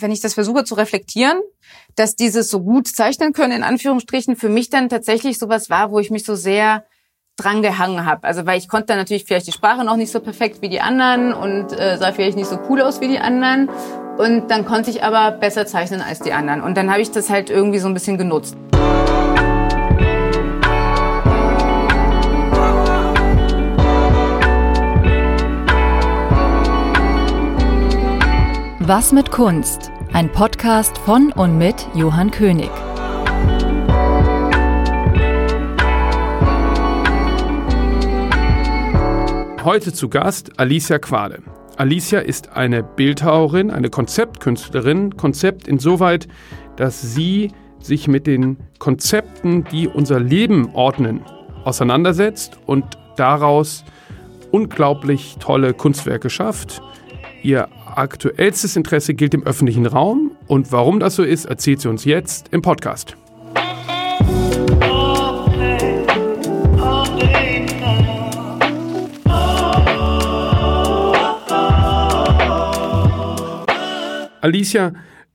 wenn ich das versuche zu reflektieren, dass dieses so gut zeichnen können, in Anführungsstrichen, für mich dann tatsächlich sowas war, wo ich mich so sehr dran gehangen habe. Also weil ich konnte dann natürlich vielleicht die Sprache noch nicht so perfekt wie die anderen und äh, sah vielleicht nicht so cool aus wie die anderen. Und dann konnte ich aber besser zeichnen als die anderen. Und dann habe ich das halt irgendwie so ein bisschen genutzt. Was mit Kunst? Ein Podcast von und mit Johann König. Heute zu Gast Alicia Quade. Alicia ist eine Bildhauerin, eine Konzeptkünstlerin. Konzept insoweit, dass sie sich mit den Konzepten, die unser Leben ordnen, auseinandersetzt und daraus unglaublich tolle Kunstwerke schafft. Ihr aktuellstes Interesse gilt dem öffentlichen Raum und warum das so ist, erzählt sie uns jetzt im Podcast. Alicia,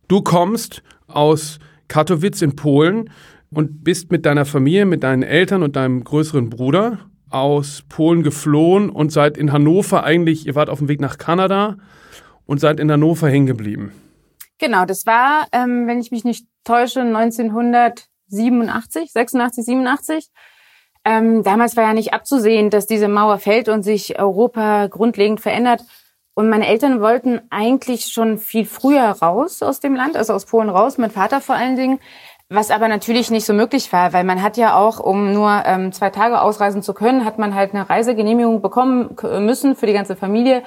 du kommst aus Katowice in Polen und bist mit deiner Familie, mit deinen Eltern und deinem größeren Bruder aus Polen geflohen und seid in Hannover eigentlich, ihr wart auf dem Weg nach Kanada und seid in Hannover hängen geblieben. Genau, das war, ähm, wenn ich mich nicht täusche, 1987, 86, 87. Ähm, damals war ja nicht abzusehen, dass diese Mauer fällt und sich Europa grundlegend verändert. Und meine Eltern wollten eigentlich schon viel früher raus aus dem Land, also aus Polen raus, mein Vater vor allen Dingen, was aber natürlich nicht so möglich war, weil man hat ja auch, um nur ähm, zwei Tage ausreisen zu können, hat man halt eine Reisegenehmigung bekommen müssen für die ganze Familie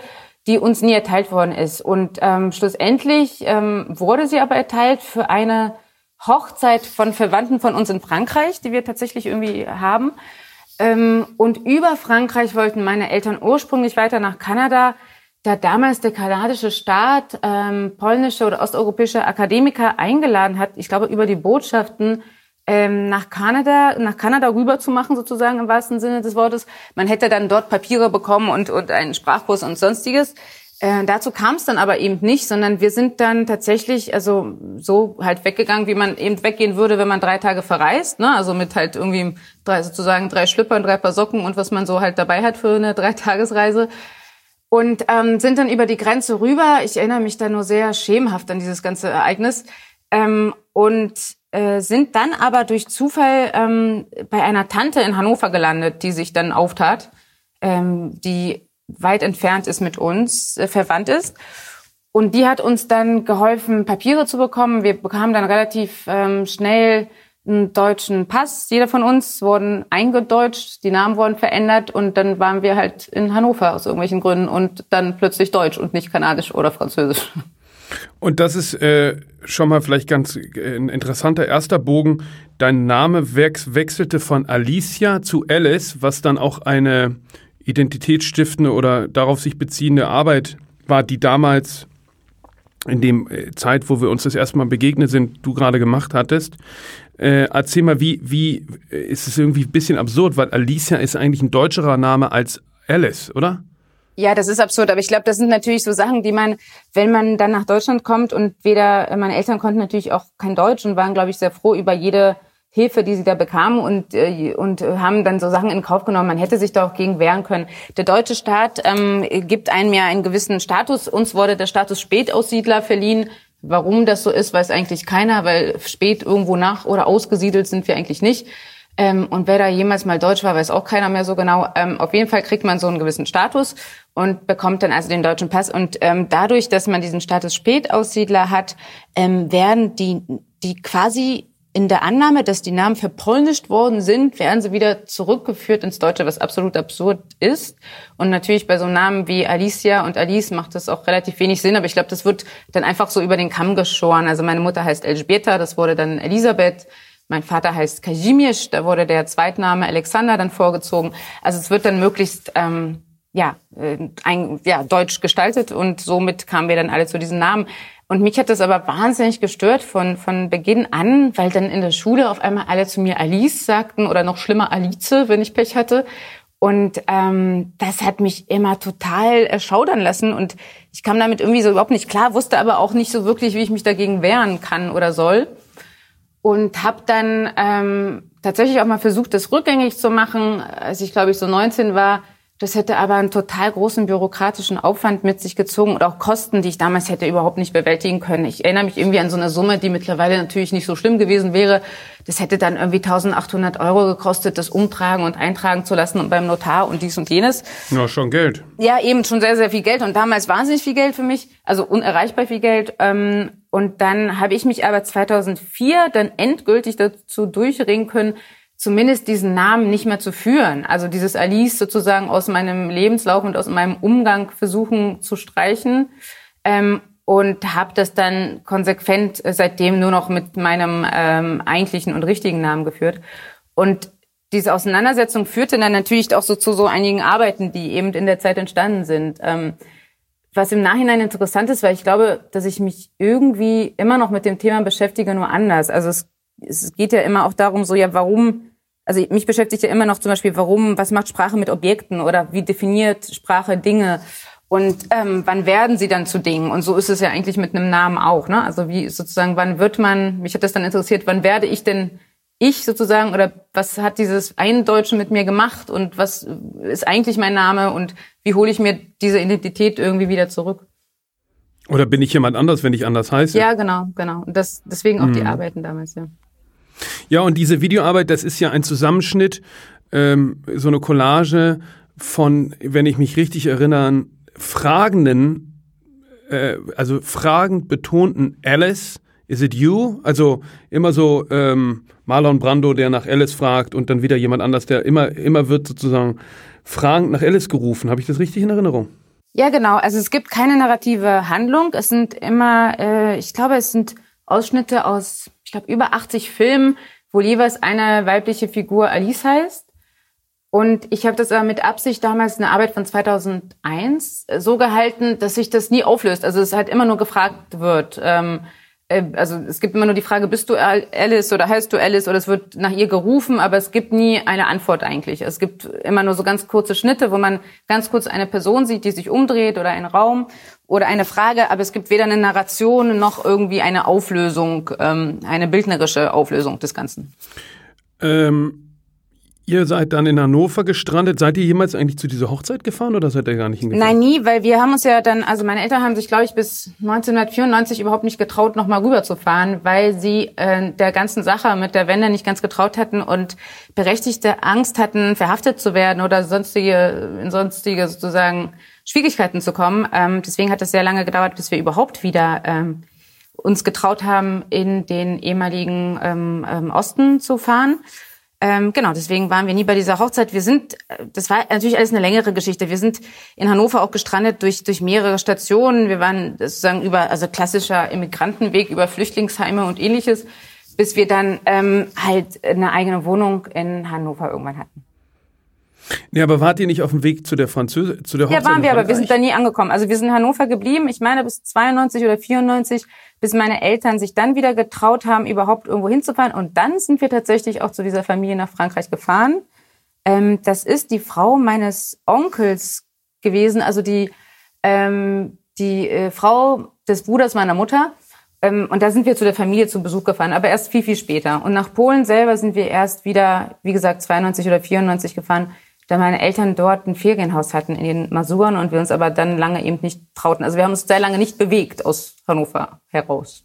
die uns nie erteilt worden ist. Und ähm, schlussendlich ähm, wurde sie aber erteilt für eine Hochzeit von Verwandten von uns in Frankreich, die wir tatsächlich irgendwie haben. Ähm, und über Frankreich wollten meine Eltern ursprünglich weiter nach Kanada, da damals der kanadische Staat ähm, polnische oder osteuropäische Akademiker eingeladen hat, ich glaube über die Botschaften, ähm, nach Kanada, nach Kanada rüber zu machen, sozusagen im wahrsten Sinne des Wortes. Man hätte dann dort Papiere bekommen und, und einen Sprachkurs und sonstiges. Äh, dazu kam es dann aber eben nicht, sondern wir sind dann tatsächlich also so halt weggegangen, wie man eben weggehen würde, wenn man drei Tage verreist, ne? Also mit halt irgendwie drei, sozusagen drei Schlüppern, drei Paar Socken und was man so halt dabei hat für eine Dreitagesreise. Und ähm, sind dann über die Grenze rüber. Ich erinnere mich da nur sehr schemenhaft an dieses ganze Ereignis. Ähm, und äh, sind dann aber durch Zufall ähm, bei einer Tante in Hannover gelandet, die sich dann auftat, ähm, die weit entfernt ist mit uns, äh, verwandt ist. Und die hat uns dann geholfen, Papiere zu bekommen. Wir bekamen dann relativ ähm, schnell einen deutschen Pass. Jeder von uns wurden eingedeutscht, die Namen wurden verändert und dann waren wir halt in Hannover aus irgendwelchen Gründen und dann plötzlich Deutsch und nicht Kanadisch oder Französisch. Und das ist äh, schon mal vielleicht ganz äh, ein interessanter erster Bogen. Dein Name wechselte von Alicia zu Alice, was dann auch eine identitätsstiftende oder darauf sich beziehende Arbeit war, die damals in dem äh, Zeit, wo wir uns das erste Mal begegnet sind, du gerade gemacht hattest. Äh, erzähl mal, wie, wie äh, ist es irgendwie ein bisschen absurd, weil Alicia ist eigentlich ein deutscherer Name als Alice, oder? Ja, das ist absurd, aber ich glaube, das sind natürlich so Sachen, die man, wenn man dann nach Deutschland kommt und weder, meine Eltern konnten natürlich auch kein Deutsch und waren, glaube ich, sehr froh über jede Hilfe, die sie da bekamen und, äh, und haben dann so Sachen in Kauf genommen. Man hätte sich da auch gegen wehren können. Der deutsche Staat ähm, gibt einem ja einen gewissen Status. Uns wurde der Status Spätaussiedler verliehen. Warum das so ist, weiß eigentlich keiner, weil spät irgendwo nach oder ausgesiedelt sind wir eigentlich nicht. Ähm, und wer da jemals mal Deutsch war, weiß auch keiner mehr so genau. Ähm, auf jeden Fall kriegt man so einen gewissen Status und bekommt dann also den deutschen Pass. Und ähm, dadurch, dass man diesen Status Spätaussiedler hat, ähm, werden die, die quasi in der Annahme, dass die Namen verpolnischt worden sind, werden sie wieder zurückgeführt ins Deutsche, was absolut absurd ist. Und natürlich bei so Namen wie Alicia und Alice macht das auch relativ wenig Sinn, aber ich glaube, das wird dann einfach so über den Kamm geschoren. Also meine Mutter heißt Elżbieta, das wurde dann Elisabeth. Mein Vater heißt Kazimierz, da wurde der Zweitname Alexander dann vorgezogen. Also es wird dann möglichst ähm, ja, äh, ein, ja deutsch gestaltet und somit kamen wir dann alle zu diesen Namen. Und mich hat das aber wahnsinnig gestört von, von Beginn an, weil dann in der Schule auf einmal alle zu mir Alice sagten oder noch schlimmer Alice, wenn ich Pech hatte. Und ähm, das hat mich immer total erschaudern lassen und ich kam damit irgendwie so überhaupt nicht klar, wusste aber auch nicht so wirklich, wie ich mich dagegen wehren kann oder soll. Und habe dann ähm, tatsächlich auch mal versucht, das rückgängig zu machen, als ich glaube ich so 19 war das hätte aber einen total großen bürokratischen Aufwand mit sich gezogen und auch Kosten, die ich damals hätte überhaupt nicht bewältigen können. Ich erinnere mich irgendwie an so eine Summe, die mittlerweile natürlich nicht so schlimm gewesen wäre. Das hätte dann irgendwie 1800 Euro gekostet, das umtragen und eintragen zu lassen und beim Notar und dies und jenes. Ja, schon Geld. Ja, eben schon sehr, sehr viel Geld und damals wahnsinnig viel Geld für mich, also unerreichbar viel Geld. Ähm, und dann habe ich mich aber 2004 dann endgültig dazu durchringen können, zumindest diesen Namen nicht mehr zu führen. Also dieses Alice sozusagen aus meinem Lebenslauf und aus meinem Umgang versuchen zu streichen. Ähm, und habe das dann konsequent seitdem nur noch mit meinem ähm, eigentlichen und richtigen Namen geführt. Und diese Auseinandersetzung führte dann natürlich auch so zu so einigen Arbeiten, die eben in der Zeit entstanden sind. Ähm, was im Nachhinein interessant ist, weil ich glaube, dass ich mich irgendwie immer noch mit dem Thema beschäftige, nur anders. Also es es geht ja immer auch darum, so ja, warum, also mich beschäftigt ja immer noch zum Beispiel, warum, was macht Sprache mit Objekten oder wie definiert Sprache Dinge und ähm, wann werden sie dann zu Dingen? Und so ist es ja eigentlich mit einem Namen auch, ne? Also wie sozusagen, wann wird man, mich hat das dann interessiert, wann werde ich denn ich sozusagen oder was hat dieses Eindeutschen mit mir gemacht und was ist eigentlich mein Name und wie hole ich mir diese Identität irgendwie wieder zurück? Oder bin ich jemand anders, wenn ich anders heiße? Ja, genau, genau. Und das, deswegen auch mhm. die Arbeiten damals, ja. Ja, und diese Videoarbeit, das ist ja ein Zusammenschnitt, ähm, so eine Collage von, wenn ich mich richtig erinnere, fragenden, äh, also fragend betonten Alice, is it you? Also immer so ähm, Marlon Brando, der nach Alice fragt und dann wieder jemand anders, der immer, immer wird sozusagen fragend nach Alice gerufen. Habe ich das richtig in Erinnerung? Ja, genau. Also es gibt keine narrative Handlung. Es sind immer, äh, ich glaube, es sind Ausschnitte aus glaube, über 80 Filmen, wo jeweils eine weibliche Figur Alice heißt. Und ich habe das aber mit Absicht damals eine Arbeit von 2001 so gehalten, dass sich das nie auflöst. Also es halt immer nur gefragt wird. Ähm, äh, also es gibt immer nur die Frage, bist du Alice oder heißt du Alice oder es wird nach ihr gerufen, aber es gibt nie eine Antwort eigentlich. Es gibt immer nur so ganz kurze Schnitte, wo man ganz kurz eine Person sieht, die sich umdreht oder einen Raum oder eine Frage, aber es gibt weder eine Narration noch irgendwie eine Auflösung, ähm, eine bildnerische Auflösung des Ganzen. Ähm Ihr seid dann in Hannover gestrandet. Seid ihr jemals eigentlich zu dieser Hochzeit gefahren oder seid ihr gar nicht hingefahren? Nein, nie, weil wir haben uns ja dann, also meine Eltern haben sich, glaube ich, bis 1994 überhaupt nicht getraut, nochmal rüberzufahren, weil sie äh, der ganzen Sache mit der Wende nicht ganz getraut hatten und berechtigte Angst hatten, verhaftet zu werden oder sonstige, in sonstige sozusagen Schwierigkeiten zu kommen. Ähm, deswegen hat es sehr lange gedauert, bis wir überhaupt wieder ähm, uns getraut haben, in den ehemaligen ähm, ähm Osten zu fahren. Ähm, genau, deswegen waren wir nie bei dieser Hochzeit. Wir sind, äh, das war natürlich alles eine längere Geschichte. Wir sind in Hannover auch gestrandet durch, durch mehrere Stationen. Wir waren sozusagen über, also klassischer Immigrantenweg über Flüchtlingsheime und ähnliches, bis wir dann ähm, halt eine eigene Wohnung in Hannover irgendwann hatten. Ja, aber wart ihr nicht auf dem Weg zu der Französin, zu der Hochzeit? Ja, waren wir, aber wir sind da nie angekommen. Also wir sind in Hannover geblieben. Ich meine bis 92 oder 94 bis meine Eltern sich dann wieder getraut haben, überhaupt irgendwo hinzufahren. Und dann sind wir tatsächlich auch zu dieser Familie nach Frankreich gefahren. Ähm, das ist die Frau meines Onkels gewesen, also die, ähm, die äh, Frau des Bruders meiner Mutter. Ähm, und da sind wir zu der Familie zum Besuch gefahren, aber erst viel, viel später. Und nach Polen selber sind wir erst wieder, wie gesagt, 92 oder 94 gefahren, da meine Eltern dort ein Ferienhaus hatten in den Masuren und wir uns aber dann lange eben nicht trauten. Also wir haben uns sehr lange nicht bewegt aus Hannover heraus.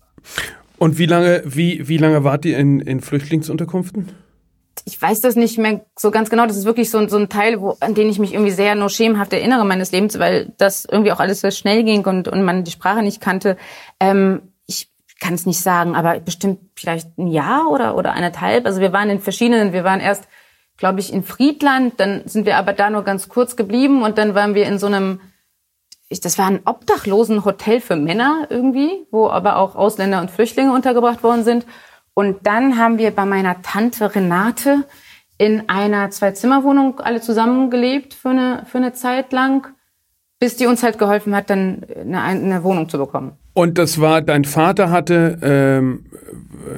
Und wie lange, wie, wie lange wart ihr in, in Flüchtlingsunterkünften? Ich weiß das nicht mehr so ganz genau. Das ist wirklich so, so ein Teil, wo, an den ich mich irgendwie sehr nur schemenhaft erinnere meines Lebens, weil das irgendwie auch alles sehr schnell ging und, und man die Sprache nicht kannte. Ähm, ich kann es nicht sagen, aber bestimmt vielleicht ein Jahr oder, oder eineinhalb. Also wir waren in verschiedenen, wir waren erst glaube ich, in Friedland. Dann sind wir aber da nur ganz kurz geblieben und dann waren wir in so einem, ich, das war ein obdachlosen Hotel für Männer irgendwie, wo aber auch Ausländer und Flüchtlinge untergebracht worden sind. Und dann haben wir bei meiner Tante Renate in einer Zwei-Zimmer-Wohnung alle zusammengelebt für eine, für eine Zeit lang, bis die uns halt geholfen hat, dann eine, eine Wohnung zu bekommen. Und das war, dein Vater hatte ähm,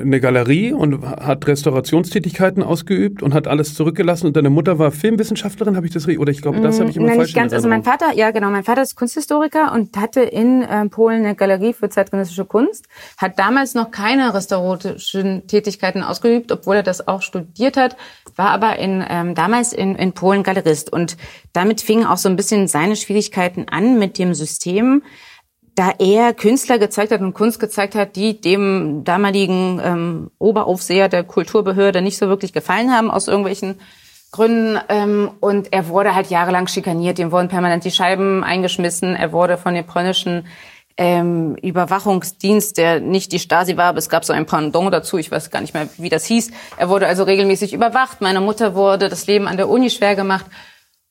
eine Galerie und hat Restaurationstätigkeiten ausgeübt und hat alles zurückgelassen. Und deine Mutter war Filmwissenschaftlerin, habe ich das richtig? Oder ich glaube, das habe ich immer Nein, falsch nicht ganz. Also mein Vater, ja genau, mein Vater ist Kunsthistoriker und hatte in äh, Polen eine Galerie für zeitgenössische Kunst, hat damals noch keine restauratorischen Tätigkeiten ausgeübt, obwohl er das auch studiert hat, war aber in, ähm, damals in, in Polen Galerist. Und damit fingen auch so ein bisschen seine Schwierigkeiten an mit dem System da er Künstler gezeigt hat und Kunst gezeigt hat, die dem damaligen ähm, Oberaufseher der Kulturbehörde nicht so wirklich gefallen haben aus irgendwelchen Gründen. Ähm, und er wurde halt jahrelang schikaniert. Ihm wurden permanent die Scheiben eingeschmissen. Er wurde von dem polnischen ähm, Überwachungsdienst, der nicht die Stasi war, aber es gab so ein Pendant dazu, ich weiß gar nicht mehr, wie das hieß. Er wurde also regelmäßig überwacht. Meine Mutter wurde das Leben an der Uni schwer gemacht.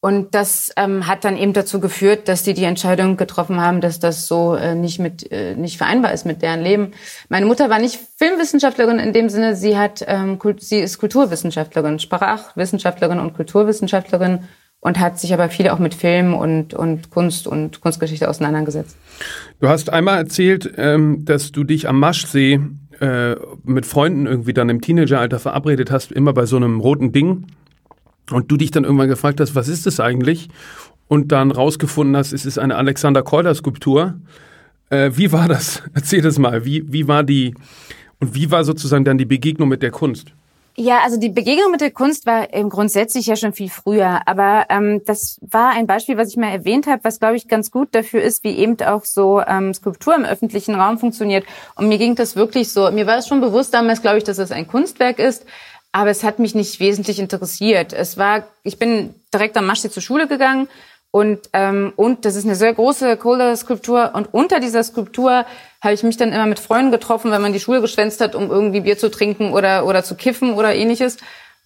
Und das ähm, hat dann eben dazu geführt, dass die die Entscheidung getroffen haben, dass das so äh, nicht mit äh, nicht vereinbar ist mit deren Leben. Meine Mutter war nicht Filmwissenschaftlerin in dem Sinne, sie hat ähm, sie ist Kulturwissenschaftlerin, Sprachwissenschaftlerin und Kulturwissenschaftlerin und hat sich aber viel auch mit Film und und Kunst und Kunstgeschichte auseinandergesetzt. Du hast einmal erzählt, ähm, dass du dich am Maschsee äh, mit Freunden irgendwie dann im Teenageralter verabredet hast, immer bei so einem roten Ding und du dich dann irgendwann gefragt hast, was ist das eigentlich? Und dann rausgefunden hast, es ist eine Alexander Keuler Skulptur. Äh, wie war das? Erzähl das mal. Wie, wie war die und wie war sozusagen dann die Begegnung mit der Kunst? Ja, also die Begegnung mit der Kunst war ähm, grundsätzlich ja schon viel früher, aber ähm, das war ein Beispiel, was ich mal erwähnt habe, was glaube ich ganz gut dafür ist, wie eben auch so ähm, Skulptur im öffentlichen Raum funktioniert. Und mir ging das wirklich so, mir war es schon bewusst damals, glaube ich, dass es ein Kunstwerk ist, aber es hat mich nicht wesentlich interessiert. Es war, ich bin direkt am Maschsee zur Schule gegangen und ähm, und das ist eine sehr große Kohler-Skulptur und unter dieser Skulptur habe ich mich dann immer mit Freunden getroffen, wenn man die Schule geschwänzt hat, um irgendwie Bier zu trinken oder oder zu kiffen oder ähnliches.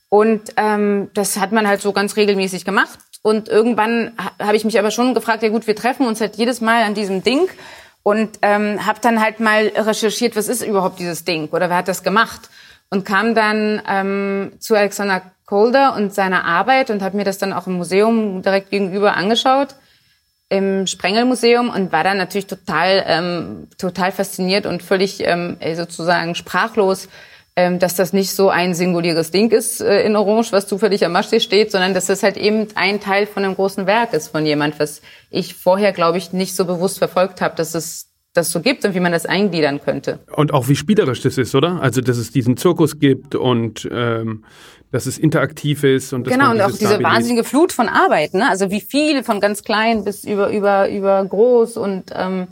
Und ähm, das hat man halt so ganz regelmäßig gemacht. Und irgendwann habe ich mich aber schon gefragt, ja gut, wir treffen uns halt jedes Mal an diesem Ding und ähm, habe dann halt mal recherchiert, was ist überhaupt dieses Ding oder wer hat das gemacht und kam dann ähm, zu Alexander Calder und seiner Arbeit und habe mir das dann auch im Museum direkt gegenüber angeschaut im Sprengelmuseum und war dann natürlich total ähm, total fasziniert und völlig ähm, sozusagen sprachlos, ähm, dass das nicht so ein singuläres Ding ist äh, in Orange, was zufällig am Maschsee steht, sondern dass das halt eben ein Teil von einem großen Werk ist von jemand, was ich vorher glaube ich nicht so bewusst verfolgt habe, dass es das so gibt und wie man das eingliedern könnte. Und auch wie spielerisch das ist, oder? Also, dass es diesen Zirkus gibt und ähm, dass es interaktiv ist und genau und auch diese wahnsinnige Flut von Arbeit, ne? Also wie viel von ganz klein bis über über über groß und ähm,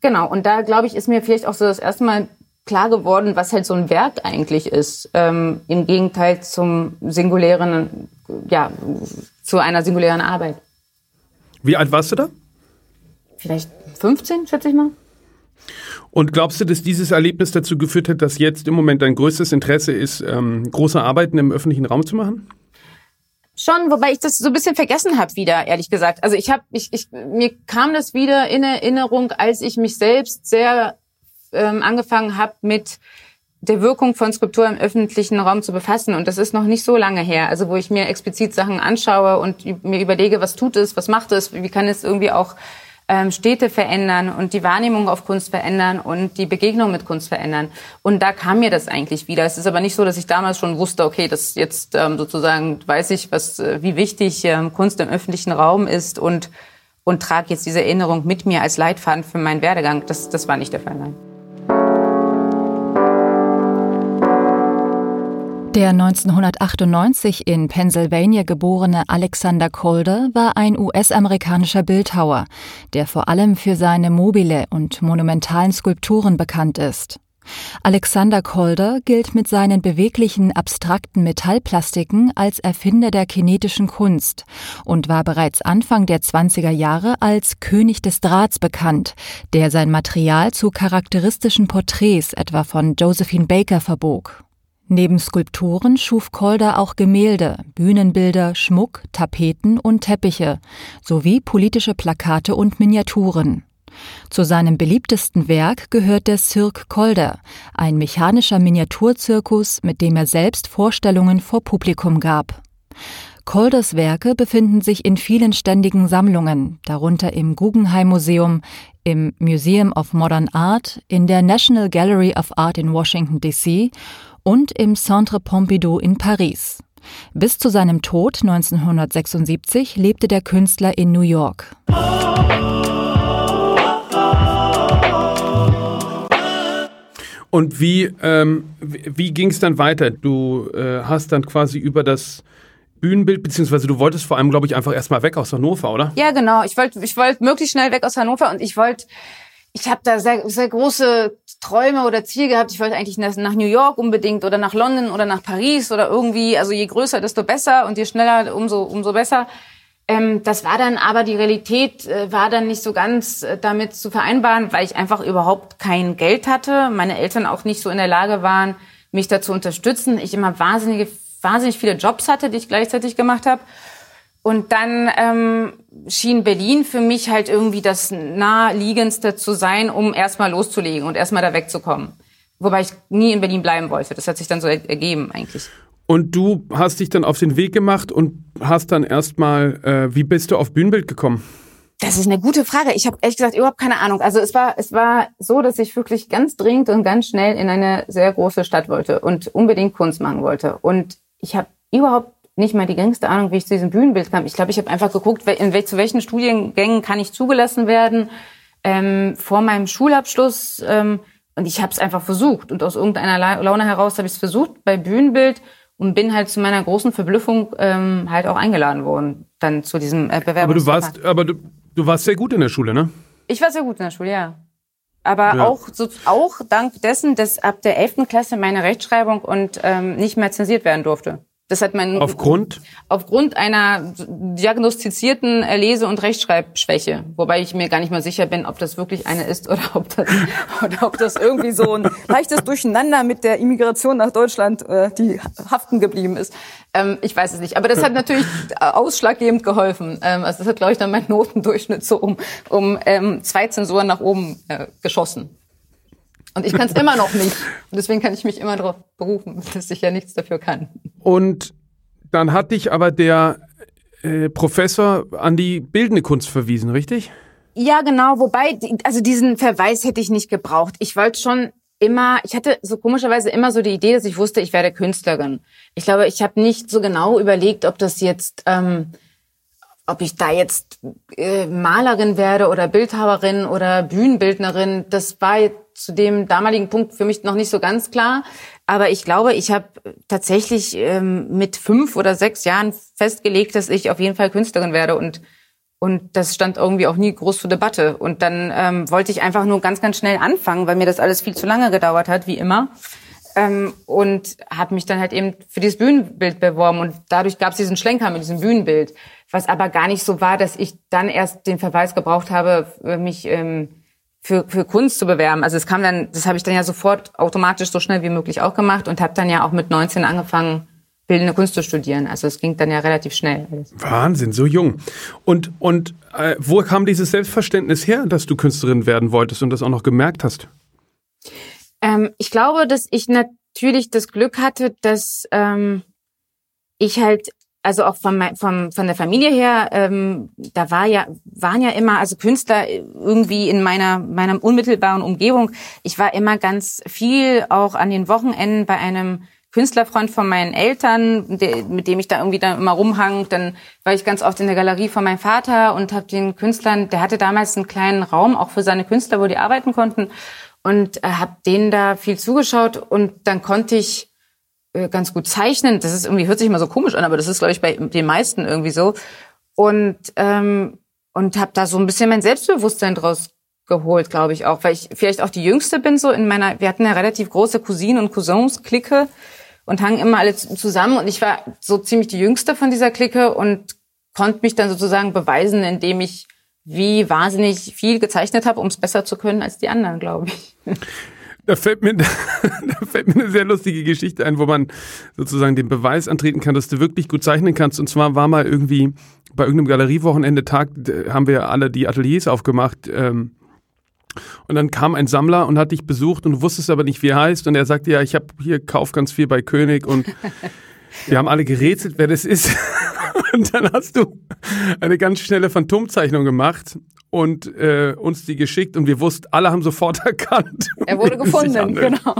genau. Und da glaube ich ist mir vielleicht auch so das erste Mal klar geworden, was halt so ein Werk eigentlich ist, ähm, im Gegenteil zum singulären, ja, zu einer singulären Arbeit. Wie alt warst du da? Vielleicht 15, schätze ich mal. Und glaubst du, dass dieses Erlebnis dazu geführt hat, dass jetzt im Moment dein größtes Interesse ist, ähm, große Arbeiten im öffentlichen Raum zu machen? Schon, wobei ich das so ein bisschen vergessen habe wieder, ehrlich gesagt. Also ich habe, ich, ich, mir kam das wieder in Erinnerung, als ich mich selbst sehr ähm, angefangen habe mit der Wirkung von Skulptur im öffentlichen Raum zu befassen. Und das ist noch nicht so lange her. Also wo ich mir explizit Sachen anschaue und mir überlege, was tut es, was macht es, wie kann es irgendwie auch Städte verändern und die Wahrnehmung auf Kunst verändern und die Begegnung mit Kunst verändern. Und da kam mir das eigentlich wieder. Es ist aber nicht so, dass ich damals schon wusste, okay, das jetzt ähm, sozusagen weiß ich, was, äh, wie wichtig ähm, Kunst im öffentlichen Raum ist und und trage jetzt diese Erinnerung mit mir als Leitfaden für meinen Werdegang. Das, das war nicht der Fall, nein. Der 1998 in Pennsylvania geborene Alexander Calder war ein US-amerikanischer Bildhauer, der vor allem für seine mobile und monumentalen Skulpturen bekannt ist. Alexander Calder gilt mit seinen beweglichen, abstrakten Metallplastiken als Erfinder der kinetischen Kunst und war bereits Anfang der 20er Jahre als König des Drahts bekannt, der sein Material zu charakteristischen Porträts etwa von Josephine Baker verbog. Neben Skulpturen schuf Calder auch Gemälde, Bühnenbilder, Schmuck, Tapeten und Teppiche sowie politische Plakate und Miniaturen. Zu seinem beliebtesten Werk gehört der Cirque Calder, ein mechanischer Miniaturzirkus, mit dem er selbst Vorstellungen vor Publikum gab. Colders Werke befinden sich in vielen ständigen Sammlungen, darunter im Guggenheim Museum, im Museum of Modern Art, in der National Gallery of Art in Washington, D.C. und im Centre Pompidou in Paris. Bis zu seinem Tod 1976 lebte der Künstler in New York. Und wie, ähm, wie ging es dann weiter? Du äh, hast dann quasi über das Bühnenbild, beziehungsweise du wolltest vor allem, glaube ich, einfach erstmal weg aus Hannover, oder? Ja, genau. Ich wollte ich wollte möglichst schnell weg aus Hannover und ich wollte, ich habe da sehr, sehr große Träume oder Ziele gehabt. Ich wollte eigentlich nach New York unbedingt oder nach London oder nach Paris oder irgendwie, also je größer, desto besser und je schneller, umso, umso besser. Ähm, das war dann aber die Realität äh, war dann nicht so ganz äh, damit zu vereinbaren, weil ich einfach überhaupt kein Geld hatte, meine Eltern auch nicht so in der Lage waren, mich dazu unterstützen. Ich immer wahnsinnige, wahnsinnig viele Jobs hatte, die ich gleichzeitig gemacht habe. Und dann ähm, schien Berlin für mich halt irgendwie das naheliegendste zu sein, um erstmal loszulegen und erstmal da wegzukommen. Wobei ich nie in Berlin bleiben wollte. Das hat sich dann so ergeben eigentlich. Und du hast dich dann auf den Weg gemacht und hast dann erstmal, äh, wie bist du auf Bühnenbild gekommen? Das ist eine gute Frage. Ich habe ehrlich gesagt überhaupt keine Ahnung. Also es war es war so, dass ich wirklich ganz dringend und ganz schnell in eine sehr große Stadt wollte und unbedingt Kunst machen wollte. Und ich habe überhaupt nicht mal die geringste Ahnung, wie ich zu diesem Bühnenbild kam. Ich glaube, ich habe einfach geguckt, in wel zu welchen Studiengängen kann ich zugelassen werden ähm, vor meinem Schulabschluss. Ähm, und ich habe es einfach versucht. Und aus irgendeiner Laune heraus habe ich es versucht bei Bühnenbild und bin halt zu meiner großen Verblüffung ähm, halt auch eingeladen worden, dann zu diesem äh, Bewerbungsverfahren. Aber du warst, aber du, du warst sehr gut in der Schule, ne? Ich war sehr gut in der Schule, ja. Aber ja. auch, so, auch dank dessen, dass ab der 11. Klasse meine Rechtschreibung und ähm, nicht mehr zensiert werden durfte. Das hat man aufgrund aufgrund einer diagnostizierten Lese- und Rechtschreibschwäche, wobei ich mir gar nicht mal sicher bin, ob das wirklich eine ist oder ob das, oder ob das irgendwie so ein leichtes Durcheinander mit der Immigration nach Deutschland, äh, die haften geblieben ist. Ähm, ich weiß es nicht, aber das hat natürlich ausschlaggebend geholfen. Ähm, also das hat, glaube ich, dann mein Notendurchschnitt so um um ähm, zwei Zensuren nach oben äh, geschossen. Und ich kann es immer noch nicht. Und deswegen kann ich mich immer darauf berufen, dass ich ja nichts dafür kann. Und dann hat dich aber der äh, Professor an die bildende Kunst verwiesen, richtig? Ja, genau. Wobei, also diesen Verweis hätte ich nicht gebraucht. Ich wollte schon immer, ich hatte so komischerweise immer so die Idee, dass ich wusste, ich werde Künstlerin. Ich glaube, ich habe nicht so genau überlegt, ob das jetzt, ähm, ob ich da jetzt äh, Malerin werde oder Bildhauerin oder Bühnenbildnerin. Das war zu dem damaligen Punkt für mich noch nicht so ganz klar. Aber ich glaube, ich habe tatsächlich ähm, mit fünf oder sechs Jahren festgelegt, dass ich auf jeden Fall Künstlerin werde und und das stand irgendwie auch nie groß zur Debatte. Und dann ähm, wollte ich einfach nur ganz, ganz schnell anfangen, weil mir das alles viel zu lange gedauert hat, wie immer. Ähm, und habe mich dann halt eben für dieses Bühnenbild beworben. Und dadurch gab es diesen Schlenker mit diesem Bühnenbild. Was aber gar nicht so war, dass ich dann erst den Verweis gebraucht habe, mich ähm, für, für Kunst zu bewerben. Also es kam dann, das habe ich dann ja sofort automatisch so schnell wie möglich auch gemacht und habe dann ja auch mit 19 angefangen, bildende Kunst zu studieren. Also es ging dann ja relativ schnell. Wahnsinn, so jung. Und, und äh, wo kam dieses Selbstverständnis her, dass du Künstlerin werden wolltest und das auch noch gemerkt hast? Ähm, ich glaube, dass ich natürlich das Glück hatte, dass ähm, ich halt also auch von, von, von der Familie her, ähm, da war ja, waren ja immer, also Künstler irgendwie in meiner, meiner unmittelbaren Umgebung. Ich war immer ganz viel auch an den Wochenenden bei einem Künstlerfreund von meinen Eltern, der, mit dem ich da irgendwie da immer rumhang. Dann war ich ganz oft in der Galerie von meinem Vater und habe den Künstlern, der hatte damals einen kleinen Raum auch für seine Künstler, wo die arbeiten konnten und äh, habe denen da viel zugeschaut und dann konnte ich äh, ganz gut zeichnen. Das ist irgendwie hört sich immer so komisch an, aber das ist glaube ich bei den meisten irgendwie so. Und ähm, und habe da so ein bisschen mein Selbstbewusstsein draus geholt, glaube ich auch, weil ich vielleicht auch die Jüngste bin so in meiner. Wir hatten eine relativ große Cousinen und Cousins Clique und hangen immer alle zusammen und ich war so ziemlich die Jüngste von dieser Clique und konnte mich dann sozusagen beweisen, indem ich wie wahnsinnig viel gezeichnet habe, um es besser zu können als die anderen, glaube ich. Da fällt, mir, da fällt mir eine sehr lustige Geschichte ein, wo man sozusagen den Beweis antreten kann, dass du wirklich gut zeichnen kannst. Und zwar war mal irgendwie bei irgendeinem Galeriewochenende Tag, haben wir alle die Ateliers aufgemacht. Ähm, und dann kam ein Sammler und hat dich besucht und du wusstest aber nicht, wie er heißt. Und er sagte, ja, ich habe hier Kauf ganz viel bei König und wir haben alle gerätselt, wer das ist. Und dann hast du eine ganz schnelle Phantomzeichnung gemacht und äh, uns die geschickt und wir wussten, alle haben sofort erkannt. Er wurde gefunden, genau.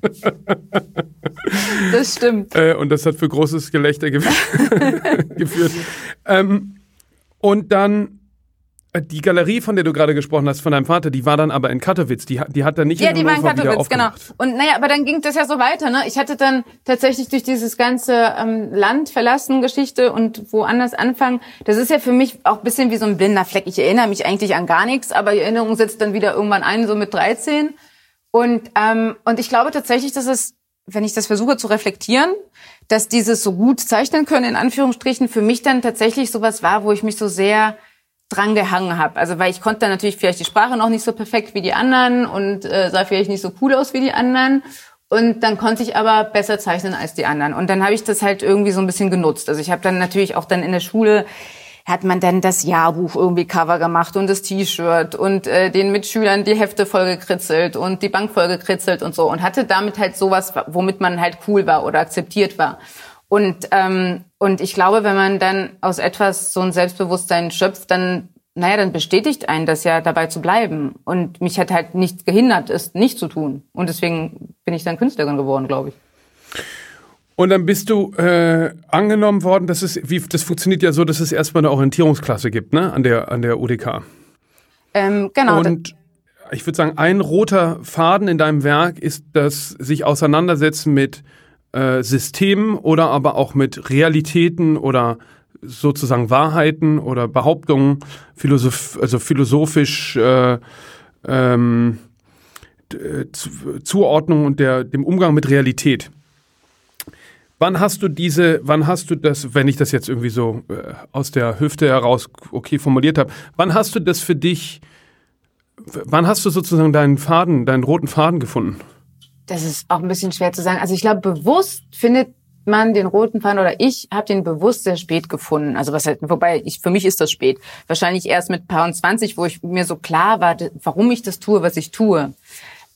das stimmt. Äh, und das hat für großes Gelächter ge geführt. Ähm, und dann die Galerie, von der du gerade gesprochen hast, von deinem Vater, die war dann aber in Katowice. Die, die hat dann nicht ja, in die war in Hannover Katowice, genau. Und naja, aber dann ging das ja so weiter. Ne? Ich hatte dann tatsächlich durch dieses ganze ähm, Land verlassen Geschichte und woanders anfangen. Das ist ja für mich auch ein bisschen wie so ein blinder Fleck. Ich erinnere mich eigentlich an gar nichts, aber die Erinnerung setzt dann wieder irgendwann ein, so mit 13. Und, ähm, und ich glaube tatsächlich, dass es, wenn ich das versuche zu reflektieren, dass dieses so gut zeichnen können, in Anführungsstrichen, für mich dann tatsächlich sowas war, wo ich mich so sehr dran gehangen habe. Also weil ich konnte dann natürlich vielleicht die Sprache noch nicht so perfekt wie die anderen und äh, sah vielleicht nicht so cool aus wie die anderen. Und dann konnte ich aber besser zeichnen als die anderen. Und dann habe ich das halt irgendwie so ein bisschen genutzt. Also ich habe dann natürlich auch dann in der Schule hat man dann das Jahrbuch irgendwie Cover gemacht und das T-Shirt und äh, den Mitschülern die Hefte vollgekritzelt und die Bank vollgekritzelt und so und hatte damit halt sowas, womit man halt cool war oder akzeptiert war. Und ähm, und ich glaube, wenn man dann aus etwas so ein Selbstbewusstsein schöpft, dann naja, dann bestätigt einen das ja dabei zu bleiben. Und mich hat halt nichts gehindert, es nicht zu tun. Und deswegen bin ich dann Künstlerin geworden, glaube ich. Und dann bist du äh, angenommen worden, dass es, wie, das funktioniert ja so, dass es erstmal eine Orientierungsklasse gibt, ne, an der, an der UDK. Ähm, genau. Und ich würde sagen, ein roter Faden in deinem Werk ist das sich auseinandersetzen mit äh, Systemen oder aber auch mit Realitäten oder sozusagen Wahrheiten oder Behauptungen, Philosoph also philosophisch äh, ähm, Zuordnung und der, dem Umgang mit Realität. Wann hast du diese, wann hast du das, wenn ich das jetzt irgendwie so äh, aus der Hüfte heraus okay formuliert habe, wann hast du das für dich, wann hast du sozusagen deinen Faden, deinen roten Faden gefunden? Das ist auch ein bisschen schwer zu sagen. Also ich glaube, bewusst findet man den roten Faden oder ich habe den bewusst sehr spät gefunden. Also was halt, wobei ich für mich ist das spät. Wahrscheinlich erst mit paar und 20, wo ich mir so klar war, warum ich das tue, was ich tue.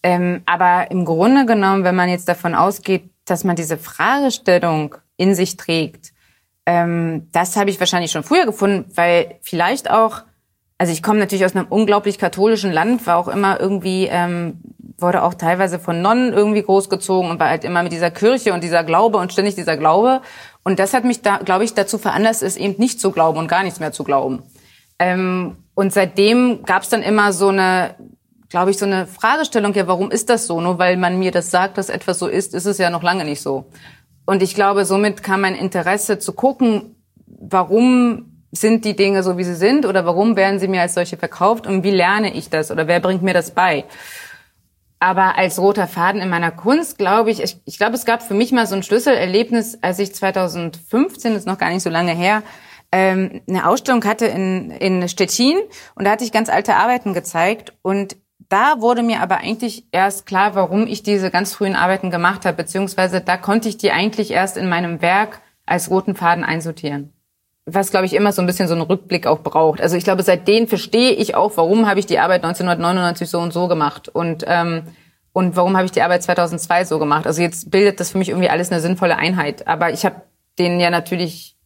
Ähm, aber im Grunde genommen, wenn man jetzt davon ausgeht, dass man diese Fragestellung in sich trägt, ähm, das habe ich wahrscheinlich schon früher gefunden, weil vielleicht auch, also ich komme natürlich aus einem unglaublich katholischen Land, war auch immer irgendwie, ähm, wurde auch teilweise von Nonnen irgendwie großgezogen und war halt immer mit dieser Kirche und dieser Glaube und ständig dieser Glaube. Und das hat mich da, glaube ich, dazu veranlasst, es eben nicht zu glauben und gar nichts mehr zu glauben. Ähm, und seitdem gab es dann immer so eine glaube ich, so eine Fragestellung, ja, warum ist das so? Nur weil man mir das sagt, dass etwas so ist, ist es ja noch lange nicht so. Und ich glaube, somit kam mein Interesse zu gucken, warum sind die Dinge so, wie sie sind oder warum werden sie mir als solche verkauft und wie lerne ich das oder wer bringt mir das bei? Aber als roter Faden in meiner Kunst, glaube ich, ich, ich glaube, es gab für mich mal so ein Schlüsselerlebnis, als ich 2015, das ist noch gar nicht so lange her, ähm, eine Ausstellung hatte in, in Stettin. Und da hatte ich ganz alte Arbeiten gezeigt. Und da wurde mir aber eigentlich erst klar, warum ich diese ganz frühen Arbeiten gemacht habe, beziehungsweise da konnte ich die eigentlich erst in meinem Werk als roten Faden einsortieren. Was, glaube ich, immer so ein bisschen so einen Rückblick auch braucht. Also ich glaube, seitdem verstehe ich auch, warum habe ich die Arbeit 1999 so und so gemacht und ähm, und warum habe ich die Arbeit 2002 so gemacht. Also jetzt bildet das für mich irgendwie alles eine sinnvolle Einheit. Aber ich habe den ja natürlich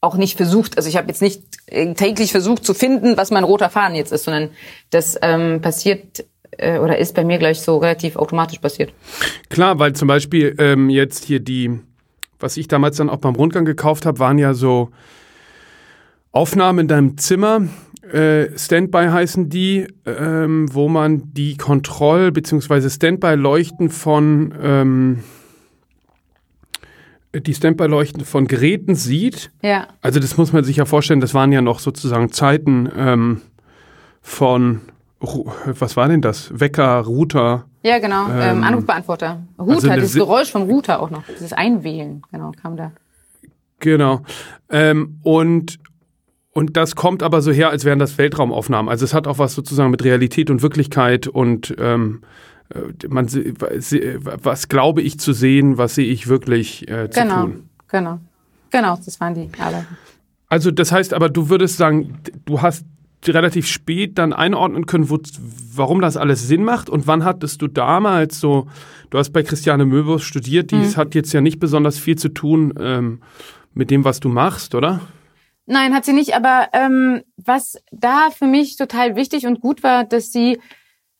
auch nicht versucht, also ich habe jetzt nicht äh, täglich versucht zu finden, was mein roter Faden jetzt ist, sondern das ähm, passiert äh, oder ist bei mir gleich so relativ automatisch passiert. Klar, weil zum Beispiel ähm, jetzt hier die, was ich damals dann auch beim Rundgang gekauft habe, waren ja so Aufnahmen in deinem Zimmer, äh, Standby heißen die, ähm, wo man die Kontroll- bzw. Standby-Leuchten von ähm, die Standby-Leuchten von Geräten sieht. Ja. Also das muss man sich ja vorstellen, das waren ja noch sozusagen Zeiten ähm, von was war denn das? Wecker, Router. Ja, genau. Ähm, ähm Anrufbeantworter. Router, also dieses Geräusch vom Router auch noch. Dieses Einwählen, genau, kam da. Genau. Ähm, und, und das kommt aber so her, als wären das Weltraumaufnahmen. Also es hat auch was sozusagen mit Realität und Wirklichkeit und ähm, äh, man, was glaube ich zu sehen, was sehe ich wirklich äh, zu genau, tun. Genau, genau, das waren die Arbeiten. Also das heißt aber, du würdest sagen, du hast relativ spät dann einordnen können, wo, warum das alles Sinn macht? Und wann hattest du damals so, du hast bei Christiane Möbus studiert, die mhm. hat jetzt ja nicht besonders viel zu tun ähm, mit dem, was du machst, oder? Nein, hat sie nicht. Aber ähm, was da für mich total wichtig und gut war, dass sie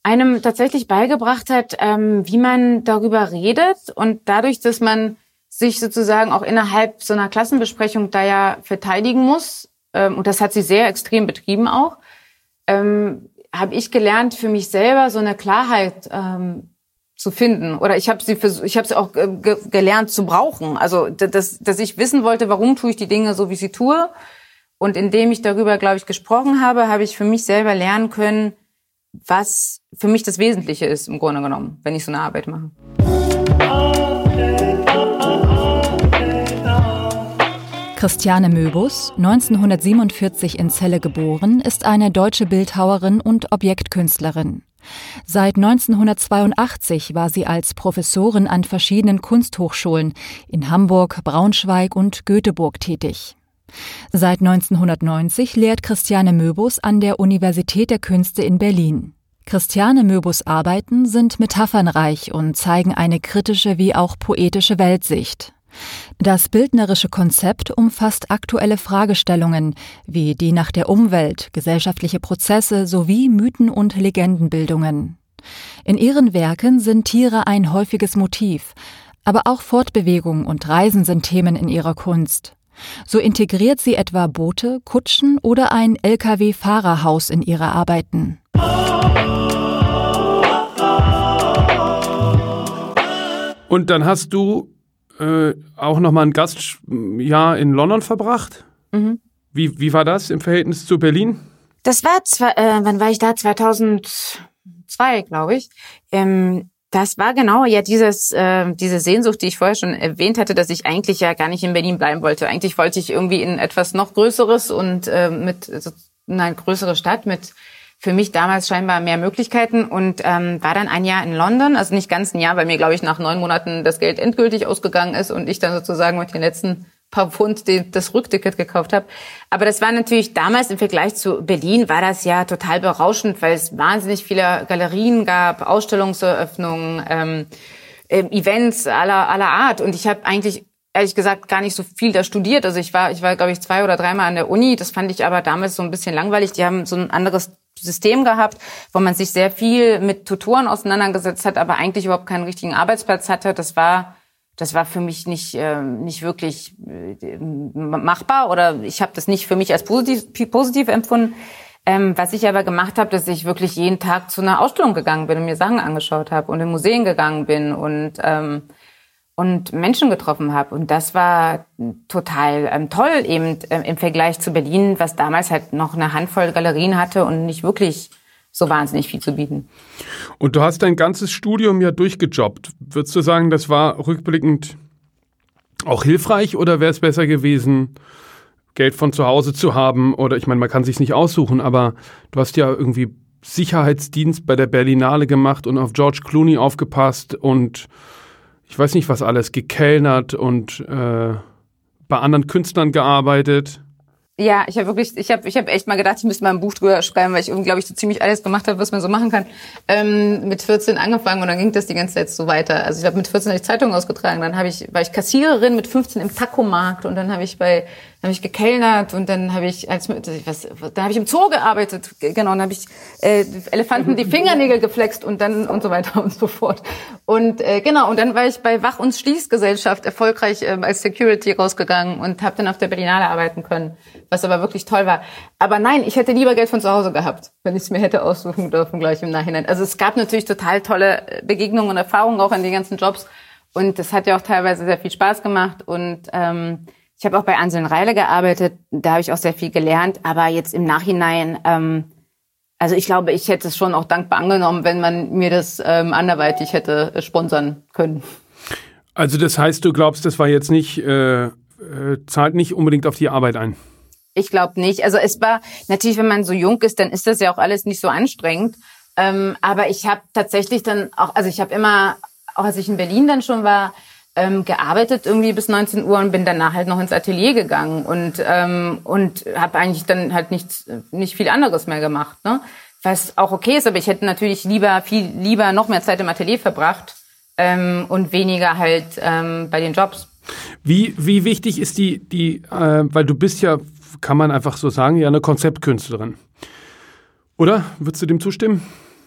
einem tatsächlich beigebracht hat, ähm, wie man darüber redet und dadurch, dass man sich sozusagen auch innerhalb so einer Klassenbesprechung da ja verteidigen muss, ähm, und das hat sie sehr extrem betrieben auch, ähm, habe ich gelernt, für mich selber so eine Klarheit ähm, zu finden. Oder ich habe sie, für, ich habe sie auch ge gelernt zu brauchen. Also dass, dass ich wissen wollte, warum tue ich die Dinge so, wie sie tue. Und indem ich darüber, glaube ich, gesprochen habe, habe ich für mich selber lernen können, was für mich das Wesentliche ist, im Grunde genommen, wenn ich so eine Arbeit mache. Christiane Möbus, 1947 in Celle geboren, ist eine deutsche Bildhauerin und Objektkünstlerin. Seit 1982 war sie als Professorin an verschiedenen Kunsthochschulen in Hamburg, Braunschweig und Göteborg tätig. Seit 1990 lehrt Christiane Möbus an der Universität der Künste in Berlin. Christiane Möbus Arbeiten sind metaphernreich und zeigen eine kritische wie auch poetische Weltsicht. Das bildnerische Konzept umfasst aktuelle Fragestellungen wie die nach der Umwelt, gesellschaftliche Prozesse sowie Mythen und Legendenbildungen. In ihren Werken sind Tiere ein häufiges Motiv, aber auch Fortbewegung und Reisen sind Themen in ihrer Kunst. So integriert sie etwa Boote, Kutschen oder ein Lkw-Fahrerhaus in ihre Arbeiten. Und dann hast du äh, auch nochmal ein Gastjahr in London verbracht. Mhm. Wie, wie war das im Verhältnis zu Berlin? Das war, zwei, äh, wann war ich da? 2002, glaube ich. Ähm, das war genau ja dieses äh, diese Sehnsucht, die ich vorher schon erwähnt hatte, dass ich eigentlich ja gar nicht in Berlin bleiben wollte. Eigentlich wollte ich irgendwie in etwas noch Größeres und äh, mit so, eine größere Stadt mit für mich damals scheinbar mehr Möglichkeiten und ähm, war dann ein Jahr in London, also nicht ganz ein Jahr, weil mir glaube ich nach neun Monaten das Geld endgültig ausgegangen ist und ich dann sozusagen mit den letzten paar Pfund das Rückticket gekauft habe. Aber das war natürlich damals im Vergleich zu Berlin war das ja total berauschend, weil es wahnsinnig viele Galerien gab, Ausstellungseröffnungen, ähm, ähm, Events aller aller Art. Und ich habe eigentlich ehrlich gesagt gar nicht so viel da studiert. Also ich war, ich war, glaube ich, zwei oder dreimal an der Uni. Das fand ich aber damals so ein bisschen langweilig. Die haben so ein anderes System gehabt, wo man sich sehr viel mit Tutoren auseinandergesetzt hat, aber eigentlich überhaupt keinen richtigen Arbeitsplatz hatte. Das war das war für mich nicht äh, nicht wirklich äh, machbar oder ich habe das nicht für mich als positiv, positiv empfunden. Ähm, was ich aber gemacht habe, dass ich wirklich jeden Tag zu einer Ausstellung gegangen bin und mir Sachen angeschaut habe und in Museen gegangen bin und ähm, und Menschen getroffen habe. Und das war total ähm, toll eben äh, im Vergleich zu Berlin, was damals halt noch eine Handvoll Galerien hatte und nicht wirklich so wahnsinnig viel zu bieten. Und du hast dein ganzes Studium ja durchgejobbt. Würdest du sagen, das war rückblickend auch hilfreich oder wäre es besser gewesen, Geld von zu Hause zu haben? Oder ich meine, man kann sich nicht aussuchen, aber du hast ja irgendwie Sicherheitsdienst bei der Berlinale gemacht und auf George Clooney aufgepasst und ich weiß nicht was alles, gekellnert und äh, bei anderen Künstlern gearbeitet. Ja, ich habe wirklich, ich habe ich hab echt mal gedacht, ich müsste mal ein Buch drüber schreiben, weil ich irgendwie, glaube ich, so ziemlich alles gemacht habe, was man so machen kann. Ähm, mit 14 angefangen und dann ging das die ganze Zeit so weiter. Also ich habe mit 14 habe ich Zeitungen ausgetragen, dann habe ich, war ich Kassiererin mit 15 im Taco-Markt und dann habe ich bei habe ich gekellnert und dann habe ich als was dann habe ich im Zoo gearbeitet genau dann habe ich äh, Elefanten die Fingernägel geflext und dann und so weiter und so fort. Und äh, genau und dann war ich bei Wach- und Schließgesellschaft erfolgreich äh, als Security rausgegangen und habe dann auf der Berlinale arbeiten können was aber wirklich toll war. Aber nein ich hätte lieber Geld von zu Hause gehabt wenn ich es mir hätte aussuchen dürfen gleich im Nachhinein. Also es gab natürlich total tolle Begegnungen und Erfahrungen auch in den ganzen Jobs. Und das hat ja auch teilweise sehr viel Spaß gemacht und ähm, ich habe auch bei Anselm Reile gearbeitet, da habe ich auch sehr viel gelernt, aber jetzt im Nachhinein, ähm, also ich glaube, ich hätte es schon auch dankbar angenommen, wenn man mir das ähm, anderweitig hätte äh, sponsern können. Also das heißt, du glaubst, das war jetzt nicht, äh, äh, zahlt nicht unbedingt auf die Arbeit ein? Ich glaube nicht. Also es war natürlich, wenn man so jung ist, dann ist das ja auch alles nicht so anstrengend. Ähm, aber ich habe tatsächlich dann auch, also ich habe immer, auch als ich in Berlin dann schon war, ähm, gearbeitet irgendwie bis 19 Uhr und bin danach halt noch ins Atelier gegangen und ähm, und habe eigentlich dann halt nichts nicht viel anderes mehr gemacht, ne? Was auch okay ist, aber ich hätte natürlich lieber viel lieber noch mehr Zeit im Atelier verbracht ähm, und weniger halt ähm, bei den Jobs. Wie wie wichtig ist die die äh, weil du bist ja kann man einfach so sagen ja eine Konzeptkünstlerin, oder? Würdest du dem zustimmen?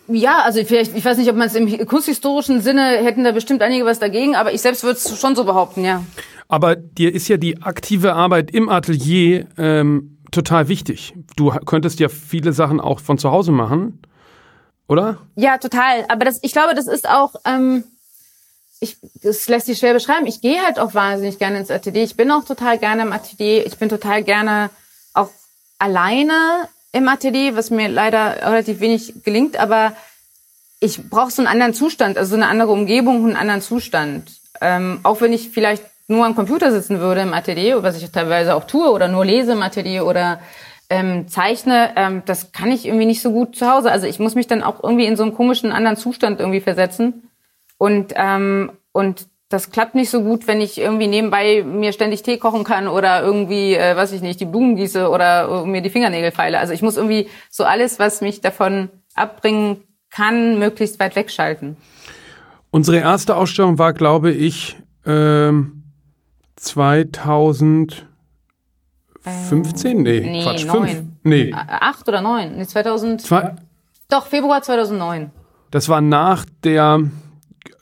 Ja, also vielleicht, ich weiß nicht, ob man es im kunsthistorischen Sinne hätten da bestimmt einige was dagegen, aber ich selbst würde es schon so behaupten, ja. Aber dir ist ja die aktive Arbeit im Atelier ähm, total wichtig. Du könntest ja viele Sachen auch von zu Hause machen, oder? Ja, total. Aber das, ich glaube, das ist auch, ähm, ich, das lässt sich schwer beschreiben. Ich gehe halt auch wahnsinnig gerne ins Atelier. Ich bin auch total gerne im Atelier. Ich bin total gerne auch alleine im Atelier, was mir leider relativ wenig gelingt, aber ich brauche so einen anderen Zustand, also so eine andere Umgebung, einen anderen Zustand. Ähm, auch wenn ich vielleicht nur am Computer sitzen würde im Atelier, was ich teilweise auch tue, oder nur lese im Atelier oder ähm, zeichne, ähm, das kann ich irgendwie nicht so gut zu Hause. Also ich muss mich dann auch irgendwie in so einen komischen anderen Zustand irgendwie versetzen. Und, ähm, und das klappt nicht so gut, wenn ich irgendwie nebenbei mir ständig Tee kochen kann oder irgendwie, äh, weiß ich nicht, die Blumen gieße oder äh, mir die Fingernägel feile. Also ich muss irgendwie so alles, was mich davon abbringen kann, möglichst weit wegschalten. Unsere erste Ausstellung war, glaube ich, ähm, 2015? Nee, nee Quatsch, 9. 5. Nee. Acht oder neun? Nee, 2000. Zwei, Doch, Februar 2009. das war nach der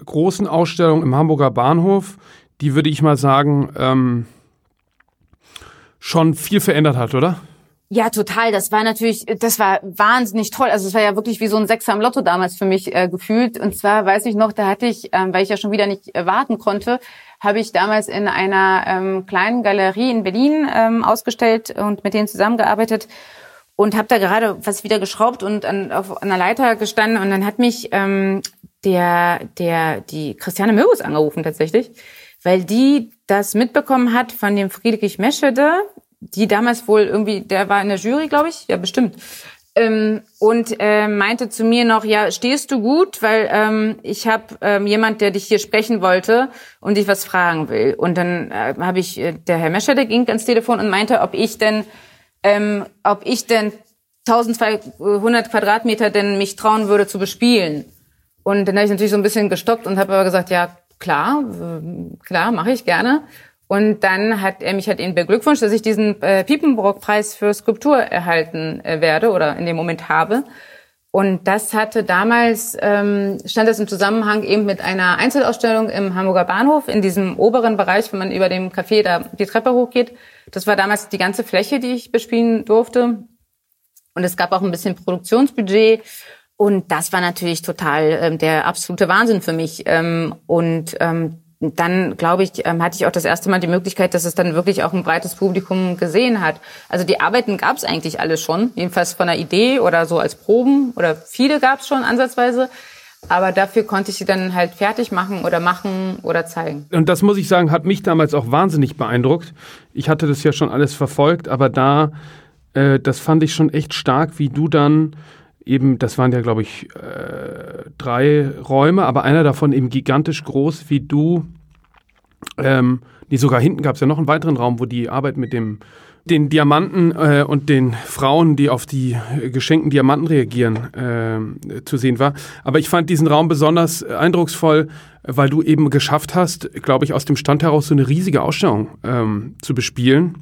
großen Ausstellung im Hamburger Bahnhof, die würde ich mal sagen, ähm, schon viel verändert hat, oder? Ja, total. Das war natürlich, das war wahnsinnig toll. Also es war ja wirklich wie so ein Sechser im Lotto damals für mich äh, gefühlt. Und zwar weiß ich noch, da hatte ich, ähm, weil ich ja schon wieder nicht äh, warten konnte, habe ich damals in einer ähm, kleinen Galerie in Berlin ähm, ausgestellt und mit denen zusammengearbeitet und habe da gerade was wieder geschraubt und an, auf einer Leiter gestanden und dann hat mich ähm, der der die Christiane Möbus angerufen tatsächlich, weil die das mitbekommen hat von dem Friedrich Meschede, die damals wohl irgendwie, der war in der Jury, glaube ich, ja bestimmt. Ähm, und äh, meinte zu mir noch, ja, stehst du gut, weil ähm, ich habe ähm, jemand, der dich hier sprechen wollte und dich was fragen will. Und dann äh, habe ich, äh, der Herr Mescher, der ging ans Telefon und meinte, ob ich denn, ähm, ob ich denn 1200 Quadratmeter denn mich trauen würde zu bespielen. Und dann habe ich natürlich so ein bisschen gestockt und habe aber gesagt, ja, klar, klar, mache ich gerne. Und dann hat er mich halt ihn beglückwünscht, dass ich diesen äh, Piepenbrock-Preis für Skulptur erhalten äh, werde oder in dem Moment habe. Und das hatte damals, ähm, stand das im Zusammenhang eben mit einer Einzelausstellung im Hamburger Bahnhof, in diesem oberen Bereich, wenn man über dem Café da die Treppe hochgeht. Das war damals die ganze Fläche, die ich bespielen durfte. Und es gab auch ein bisschen Produktionsbudget. Und das war natürlich total ähm, der absolute Wahnsinn für mich. Ähm, und ähm, dann, glaube ich, ähm, hatte ich auch das erste Mal die Möglichkeit, dass es dann wirklich auch ein breites Publikum gesehen hat. Also die Arbeiten gab es eigentlich alle schon, jedenfalls von der Idee oder so als Proben oder viele gab es schon ansatzweise. Aber dafür konnte ich sie dann halt fertig machen oder machen oder zeigen. Und das muss ich sagen, hat mich damals auch wahnsinnig beeindruckt. Ich hatte das ja schon alles verfolgt, aber da, äh, das fand ich schon echt stark, wie du dann eben, das waren ja, glaube ich, äh, drei Räume, aber einer davon eben gigantisch groß, wie du, ähm, nee, sogar hinten gab es ja noch einen weiteren Raum, wo die Arbeit mit dem den Diamanten äh, und den Frauen, die auf die äh, geschenkten Diamanten reagieren, äh, zu sehen war. Aber ich fand diesen Raum besonders eindrucksvoll, weil du eben geschafft hast, glaube ich, aus dem Stand heraus so eine riesige Ausstellung ähm, zu bespielen.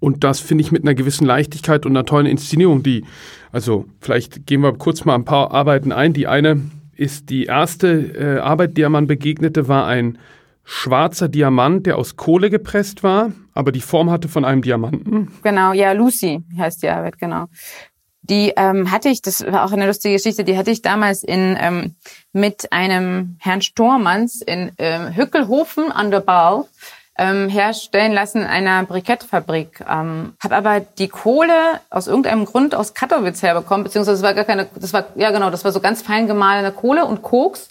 Und das finde ich mit einer gewissen Leichtigkeit und einer tollen Inszenierung, die, also vielleicht gehen wir kurz mal ein paar Arbeiten ein. Die eine ist die erste äh, Arbeit, der man begegnete, war ein schwarzer Diamant, der aus Kohle gepresst war, aber die Form hatte von einem Diamanten. Genau, ja, Lucy heißt die Arbeit, genau. Die ähm, hatte ich, das war auch eine lustige Geschichte, die hatte ich damals in ähm, mit einem Herrn Stormanns in ähm, Hückelhofen an der Bau ähm, herstellen lassen in einer Brikettfabrik. Ähm, habe aber die Kohle aus irgendeinem Grund aus Katowice herbekommen, beziehungsweise es war gar keine, das war ja genau, das war so ganz fein gemahlene Kohle und Koks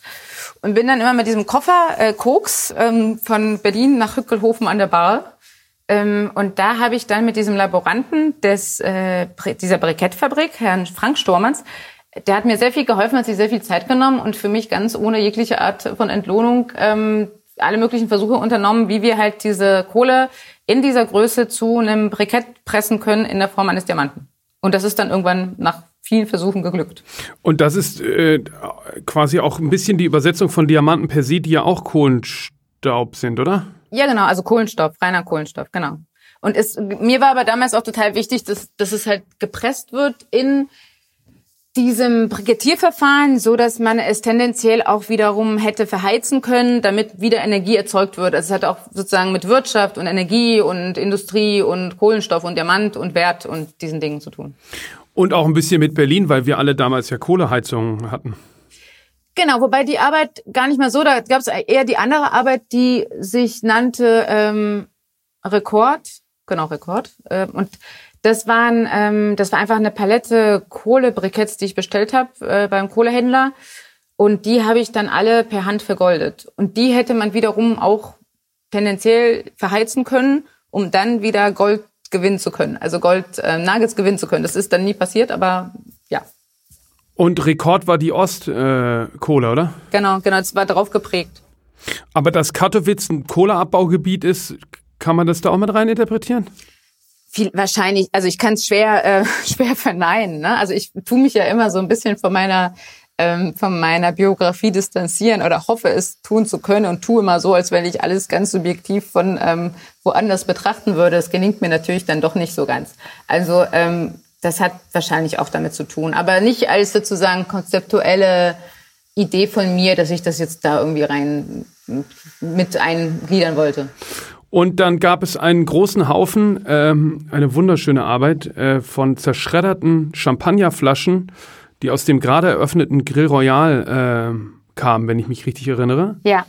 und bin dann immer mit diesem Koffer äh, Koks ähm, von Berlin nach Hückelhofen an der Bar. Ähm, und da habe ich dann mit diesem Laboranten des äh, dieser Brikettfabrik, Herrn Frank Stormanns, der hat mir sehr viel geholfen, hat sich sehr viel Zeit genommen und für mich ganz ohne jegliche Art von Entlohnung ähm, alle möglichen Versuche unternommen, wie wir halt diese Kohle in dieser Größe zu einem Brikett pressen können in der Form eines Diamanten. Und das ist dann irgendwann nach vielen Versuchen geglückt. Und das ist äh, quasi auch ein bisschen die Übersetzung von Diamanten per se, die ja auch Kohlenstaub sind, oder? Ja, genau, also Kohlenstoff, reiner Kohlenstoff, genau. Und es, mir war aber damals auch total wichtig, dass, dass es halt gepresst wird in diesem Brikettierverfahren, so dass man es tendenziell auch wiederum hätte verheizen können, damit wieder Energie erzeugt wird. Also es hat auch sozusagen mit Wirtschaft und Energie und Industrie und Kohlenstoff und Diamant und Wert und diesen Dingen zu tun. Und auch ein bisschen mit Berlin, weil wir alle damals ja Kohleheizungen hatten. Genau, wobei die Arbeit gar nicht mehr so, da gab es eher die andere Arbeit, die sich nannte ähm, Rekord, genau Rekord. Äh, und das waren, ähm, das war einfach eine Palette Kohlebriketts, die ich bestellt habe äh, beim Kohlehändler. Und die habe ich dann alle per Hand vergoldet. Und die hätte man wiederum auch tendenziell verheizen können, um dann wieder Gold gewinnen zu können. Also Gold äh, Nuggets gewinnen zu können. Das ist dann nie passiert, aber ja. Und Rekord war die Ostkohle, äh, oder? Genau, genau, das war darauf geprägt. Aber dass Katowice ein Kohleabbaugebiet ist, kann man das da auch mit rein interpretieren? Viel, wahrscheinlich, also ich kann es schwer, äh, schwer verneinen. Ne? Also ich tue mich ja immer so ein bisschen von meiner ähm, von meiner Biografie distanzieren oder hoffe es tun zu können und tue immer so, als wenn ich alles ganz subjektiv von ähm, woanders betrachten würde. Es gelingt mir natürlich dann doch nicht so ganz. Also ähm, das hat wahrscheinlich auch damit zu tun, aber nicht als sozusagen konzeptuelle Idee von mir, dass ich das jetzt da irgendwie rein mit eingliedern wollte. Und dann gab es einen großen Haufen, ähm, eine wunderschöne Arbeit äh, von zerschredderten Champagnerflaschen, die aus dem gerade eröffneten Grill Royal äh, kamen, wenn ich mich richtig erinnere. Ja.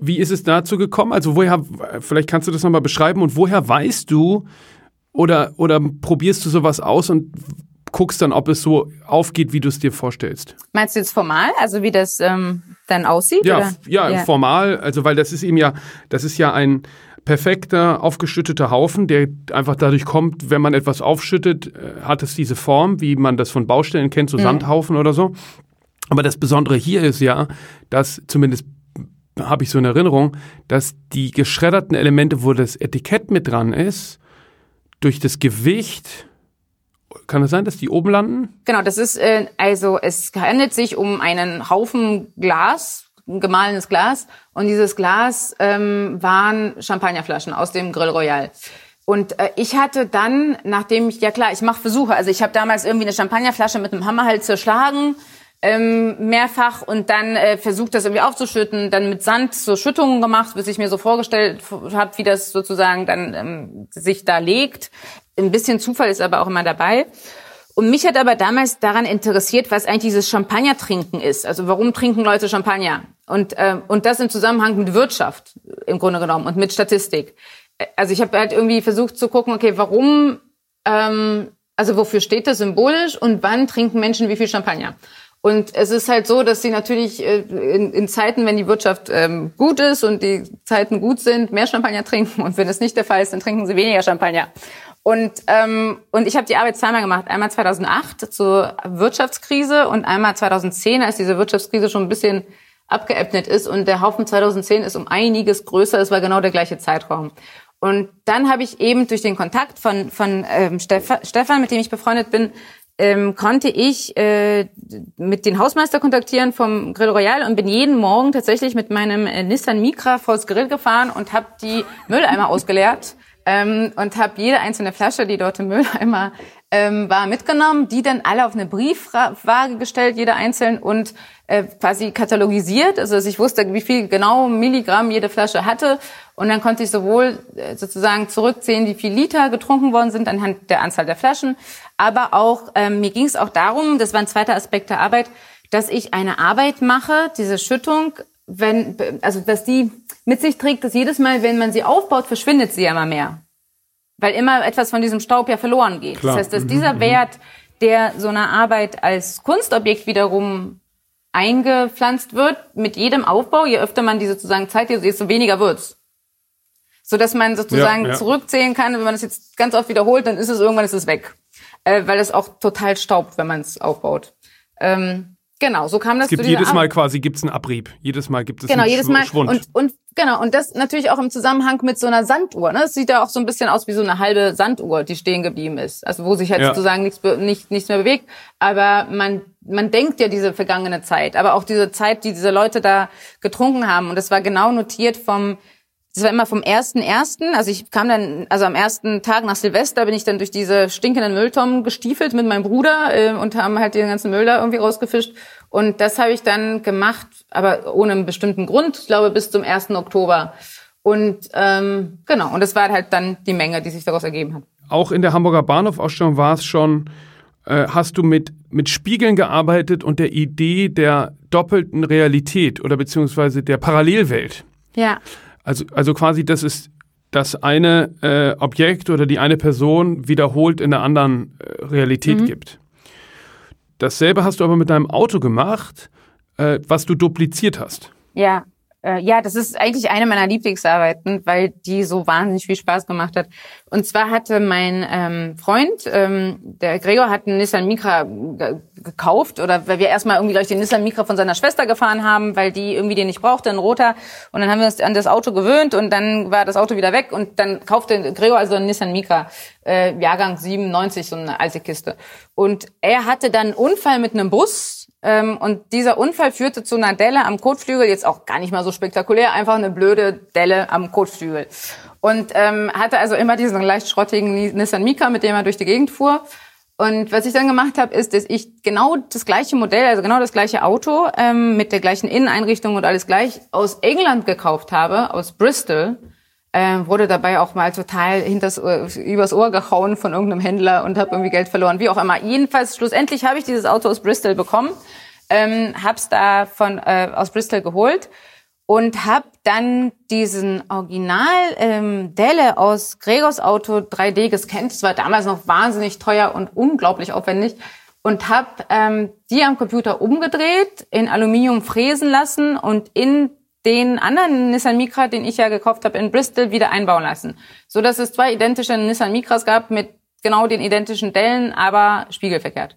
Wie ist es dazu gekommen? Also woher, vielleicht kannst du das nochmal beschreiben und woher weißt du oder, oder probierst du sowas aus und guckst dann, ob es so aufgeht, wie du es dir vorstellst? Meinst du jetzt formal, also wie das ähm, dann aussieht? Ja, ja, ja, formal, also weil das ist eben ja, das ist ja ein perfekter, aufgeschütteter Haufen, der einfach dadurch kommt, wenn man etwas aufschüttet, äh, hat es diese Form, wie man das von Baustellen kennt, so mhm. Sandhaufen oder so. Aber das Besondere hier ist ja, dass zumindest habe ich so in Erinnerung, dass die geschredderten Elemente, wo das Etikett mit dran ist, durch das Gewicht kann es sein, dass die oben landen? Genau, das ist äh, also es handelt sich um einen Haufen Glas, gemahlenes Glas. Und dieses Glas ähm, waren Champagnerflaschen aus dem Grill Royal. Und äh, ich hatte dann, nachdem ich, ja klar, ich mache Versuche. Also ich habe damals irgendwie eine Champagnerflasche mit einem Hammer halt zerschlagen, ähm, mehrfach und dann äh, versucht, das irgendwie aufzuschütten, dann mit Sand so Schüttungen gemacht, bis ich mir so vorgestellt habe, wie das sozusagen dann ähm, sich da legt. Ein bisschen Zufall ist aber auch immer dabei. Und mich hat aber damals daran interessiert, was eigentlich dieses Champagner-Trinken ist. Also warum trinken Leute Champagner? Und, äh, und das im Zusammenhang mit Wirtschaft im Grunde genommen und mit Statistik. Also ich habe halt irgendwie versucht zu gucken, okay, warum, ähm, also wofür steht das symbolisch und wann trinken Menschen wie viel Champagner? Und es ist halt so, dass sie natürlich äh, in, in Zeiten, wenn die Wirtschaft ähm, gut ist und die Zeiten gut sind, mehr Champagner trinken. Und wenn es nicht der Fall ist, dann trinken sie weniger Champagner. Und, ähm, und ich habe die Arbeit zweimal gemacht. Einmal 2008 zur Wirtschaftskrise und einmal 2010, als diese Wirtschaftskrise schon ein bisschen abgeebnet ist. Und der Haufen 2010 ist um einiges größer. Es war genau der gleiche Zeitraum. Und dann habe ich eben durch den Kontakt von, von ähm, Stefan, mit dem ich befreundet bin, ähm, konnte ich äh, mit den Hausmeister kontaktieren vom Grill Royal und bin jeden Morgen tatsächlich mit meinem äh, Nissan Micra vors Grill gefahren und habe die Mülleimer ausgeleert ähm, und habe jede einzelne Flasche, die dort im Mülleimer ähm, war, mitgenommen, die dann alle auf eine Briefwaage gestellt, jede einzeln und äh, quasi katalogisiert, also dass ich wusste, wie viel genau Milligramm jede Flasche hatte. Und dann konnte ich sowohl äh, sozusagen zurückzählen, wie viel Liter getrunken worden sind anhand der Anzahl der Flaschen, aber auch ähm, mir ging es auch darum, das war ein zweiter Aspekt der Arbeit, dass ich eine Arbeit mache, diese Schüttung, wenn also dass die mit sich trägt, dass jedes Mal, wenn man sie aufbaut, verschwindet sie ja immer mehr. Weil immer etwas von diesem Staub ja verloren geht. Klar. Das heißt, dass mhm. dieser mhm. Wert, der so einer Arbeit als Kunstobjekt wiederum eingepflanzt wird, mit jedem Aufbau, je öfter man die sozusagen zeigt, desto weniger wird's. So dass man sozusagen ja, ja. zurückzählen kann, wenn man das jetzt ganz oft wiederholt, dann ist es irgendwann ist es weg. Äh, weil es auch total staubt, wenn man es aufbaut. Ähm, Genau, so kam das es gibt jedes Mal quasi gibt's einen Abrieb. Jedes Mal gibt es genau, einen jedes Mal. Schwund. Und, und genau, und das natürlich auch im Zusammenhang mit so einer Sanduhr. Ne? Es sieht ja auch so ein bisschen aus wie so eine halbe Sanduhr, die stehen geblieben ist. Also wo sich halt Ja. sozusagen nichts, nicht, nichts mehr bewegt. Aber man, man denkt ja diese vergangene Zeit, aber auch diese Zeit, die diese Leute da getrunken haben. Und das war genau notiert vom das war immer vom ersten ersten. Also ich kam dann, also am ersten Tag nach Silvester bin ich dann durch diese stinkenden Mülltonnen gestiefelt mit meinem Bruder äh, und haben halt den ganzen Müll da irgendwie rausgefischt. Und das habe ich dann gemacht, aber ohne einen bestimmten Grund. Ich glaube bis zum 1. Oktober. Und ähm, genau, und das war halt dann die Menge, die sich daraus ergeben hat. Auch in der Hamburger Bahnhofausstellung war es schon, äh, hast du mit, mit Spiegeln gearbeitet und der Idee der doppelten Realität oder beziehungsweise der Parallelwelt. Ja. Also, also quasi, das ist das eine äh, Objekt oder die eine Person wiederholt in der anderen äh, Realität gibt. Dasselbe hast du aber mit deinem Auto gemacht, äh, was du dupliziert hast. Ja, äh, ja, das ist eigentlich eine meiner Lieblingsarbeiten, weil die so wahnsinnig viel Spaß gemacht hat. Und zwar hatte mein ähm, Freund, ähm, der Gregor, hat einen Nissan Micra ge gekauft oder weil wir erstmal irgendwie gleich den Nissan Micra von seiner Schwester gefahren haben, weil die irgendwie den nicht brauchte, ein roter. Und dann haben wir uns an das Auto gewöhnt und dann war das Auto wieder weg und dann kaufte Gregor also einen Nissan Micra, äh, Jahrgang 97, so eine alte Kiste. Und er hatte dann einen Unfall mit einem Bus und dieser Unfall führte zu einer Delle am Kotflügel, jetzt auch gar nicht mal so spektakulär, einfach eine blöde Delle am Kotflügel. Und ähm, hatte also immer diesen leicht schrottigen Nissan Micra, mit dem er durch die Gegend fuhr. Und was ich dann gemacht habe, ist, dass ich genau das gleiche Modell, also genau das gleiche Auto ähm, mit der gleichen Inneneinrichtung und alles gleich aus England gekauft habe, aus Bristol. Ähm, wurde dabei auch mal total hinters, äh, übers Ohr gehauen von irgendeinem Händler und habe irgendwie Geld verloren, wie auch immer. Jedenfalls, schlussendlich habe ich dieses Auto aus Bristol bekommen, ähm, hab's da von äh, aus Bristol geholt und habe dann diesen Original ähm, Delle aus Gregors Auto 3D gescannt. Das war damals noch wahnsinnig teuer und unglaublich aufwendig und habe ähm, die am Computer umgedreht, in Aluminium fräsen lassen und in den anderen Nissan Micra, den ich ja gekauft habe in Bristol, wieder einbauen lassen, so dass es zwei identische Nissan Micras gab mit genau den identischen Dellen, aber spiegelverkehrt.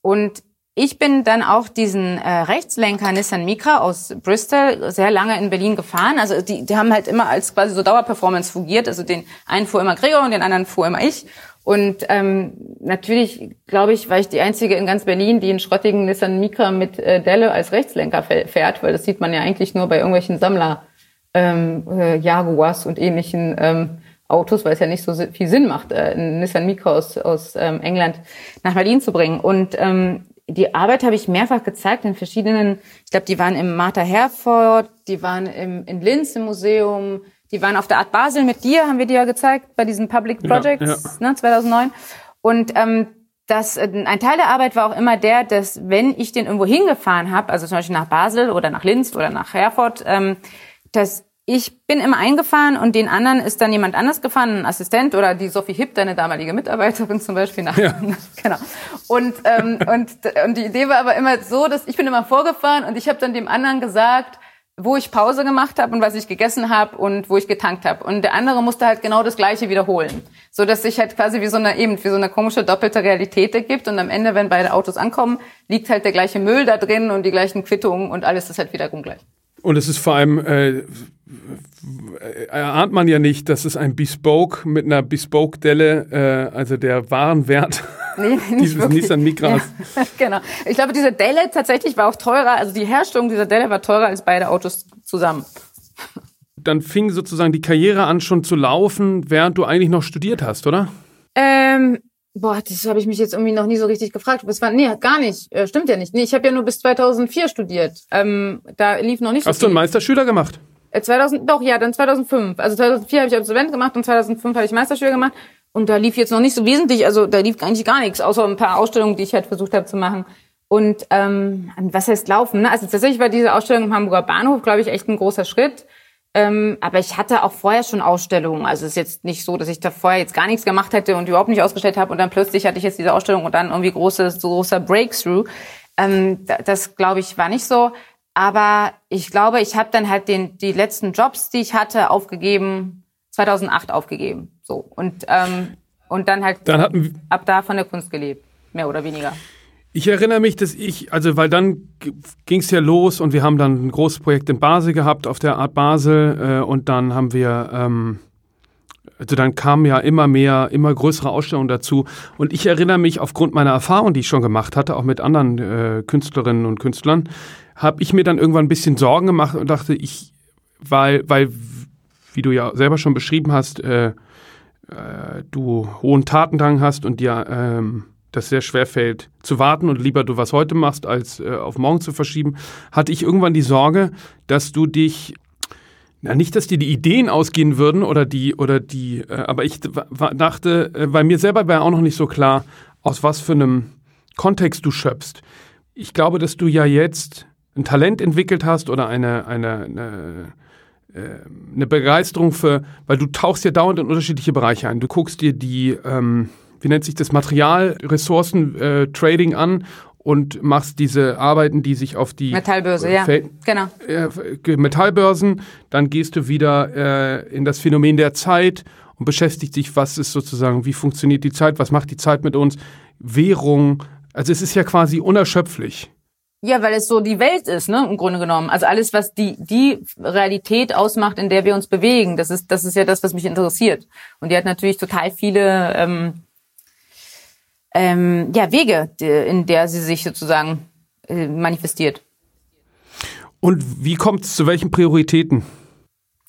Und ich bin dann auch diesen äh, Rechtslenker Nissan Micra aus Bristol sehr lange in Berlin gefahren. Also die, die haben halt immer als quasi so Dauerperformance fungiert. Also den einen fuhr immer Gregor und den anderen fuhr immer ich. Und ähm, natürlich, glaube ich, war ich die Einzige in ganz Berlin, die einen schrottigen Nissan Micra mit äh, Delle als Rechtslenker fährt, weil das sieht man ja eigentlich nur bei irgendwelchen Sammler ähm, äh, Jaguars und ähnlichen ähm, Autos, weil es ja nicht so viel Sinn macht, äh, einen Nissan Micra aus, aus ähm, England nach Berlin zu bringen. Und ähm, die Arbeit habe ich mehrfach gezeigt in verschiedenen, ich glaube, die waren im Martha Herford, die waren im, in Linz im Museum, die waren auf der Art Basel mit dir, haben wir dir ja gezeigt, bei diesen Public Projects, Ja, ja. Ne, 2009. Und ähm, das, äh, ein Teil der Arbeit war auch immer der, dass wenn ich den irgendwo hingefahren habe, also zum Beispiel nach Basel oder nach Linz oder nach Herford, ähm, dass ich bin immer eingefahren und den anderen ist dann jemand anders gefahren, ein Assistent oder die Sophie Hipp, deine damalige Mitarbeiterin zum Beispiel. Nach, Ja. genau. Und, ähm, und, und die Idee war aber immer so, dass ich bin immer vorgefahren und ich habe dann dem anderen gesagt, wo ich Pause gemacht habe und was ich gegessen habe und wo ich getankt habe. Und der andere musste halt genau das Gleiche wiederholen. So dass sich halt quasi wie so eine eben wie so eine komische doppelte Realität ergibt. Und am Ende, wenn beide Autos ankommen, liegt halt der gleiche Müll da drin und die gleichen Quittungen und alles ist halt wiederum gleich. Und es ist vor allem, äh, erahnt man ja nicht, dass es ein Bespoke mit einer Bespoke-Delle, äh, also der Warenwert Nee, dieses wirklich. Nissan Micras. Ja, genau. Ich glaube, diese Delle tatsächlich war auch teurer. Also die Herstellung dieser Delle war teurer als beide Autos zusammen. Dann fing sozusagen die Karriere an schon zu laufen, während du eigentlich noch studiert hast, oder? Ähm, boah, das habe ich mich jetzt irgendwie noch nie so richtig gefragt. Das war, nee, gar nicht. Äh, stimmt ja nicht. Nee, ich habe ja nur bis 2004 studiert. Ähm, da lief noch nicht so Hast du einen. Meisterschüler gemacht? Äh, 2000, doch, ja, dann 2005. Also 2004 habe ich Absolvent gemacht und 2005 habe ich Meisterschüler gemacht. Und da lief jetzt noch nicht so wesentlich, also da lief eigentlich gar nichts, außer ein paar Ausstellungen, die ich halt versucht habe zu machen. Und ähm, was heißt laufen? Ne? Also tatsächlich war diese Ausstellung im Hamburger Bahnhof, glaube ich, echt ein großer Schritt. Ähm, aber ich hatte auch vorher schon Ausstellungen. Also es ist jetzt nicht so, dass ich da vorher jetzt gar nichts gemacht hätte und überhaupt nicht ausgestellt habe und dann plötzlich hatte ich jetzt diese Ausstellung und dann irgendwie großes, so großer Breakthrough. Ähm, da- das glaube ich war nicht so. Aber ich glaube, ich habe dann halt den die letzten Jobs, die ich hatte, aufgegeben. 2008 aufgegeben. So und ähm, und dann halt Dann hatten ab da von der Kunst gelebt, mehr oder weniger. Ich erinnere mich, dass ich, also weil dann ging es ja los und wir haben dann ein großes Projekt in Basel gehabt, auf der Art Basel äh, und dann haben wir, ähm, also dann kamen ja immer mehr, immer größere Ausstellungen dazu. Und ich erinnere mich aufgrund meiner Erfahrung, die ich schon gemacht hatte, auch mit anderen äh, Künstlerinnen und Künstlern, habe ich mir dann irgendwann ein bisschen Sorgen gemacht und dachte, ich, weil, weil, wie du ja selber schon beschrieben hast, äh, äh, du hohen Tatendrang hast und dir ähm, das sehr schwer fällt zu warten und lieber du was heute machst, als äh, auf morgen zu verschieben, hatte ich irgendwann die Sorge, dass du dich na, nicht, dass dir die Ideen ausgehen würden oder die, oder die, äh, aber ich dachte, äh, bei mir selber war auch noch nicht so klar, aus was für einem Kontext du schöpfst. Ich glaube, dass du ja jetzt ein Talent entwickelt hast oder eine, eine, eine, äh, eine Begeisterung für, weil du tauchst ja dauernd in unterschiedliche Bereiche ein. Du guckst dir die, ähm, wie nennt sich das, Materialressourcen-Trading äh, an und machst diese Arbeiten, die sich auf die Metallbörse, äh, ja, genau. Äh, Metallbörsen, dann gehst du wieder äh, in das Phänomen der Zeit und beschäftigst dich, was ist sozusagen, wie funktioniert die Zeit, was macht die Zeit mit uns, Währung, also es ist ja quasi unerschöpflich. Ja, weil es so die Welt ist, ne, im Grunde genommen. Also alles, was die, die Realität ausmacht, in der wir uns bewegen, das ist, das ist ja das, was mich interessiert. Und die hat natürlich total viele ähm, ähm, ja, Wege, in der sie sich sozusagen äh, manifestiert. Und wie kommt es zu welchen Prioritäten?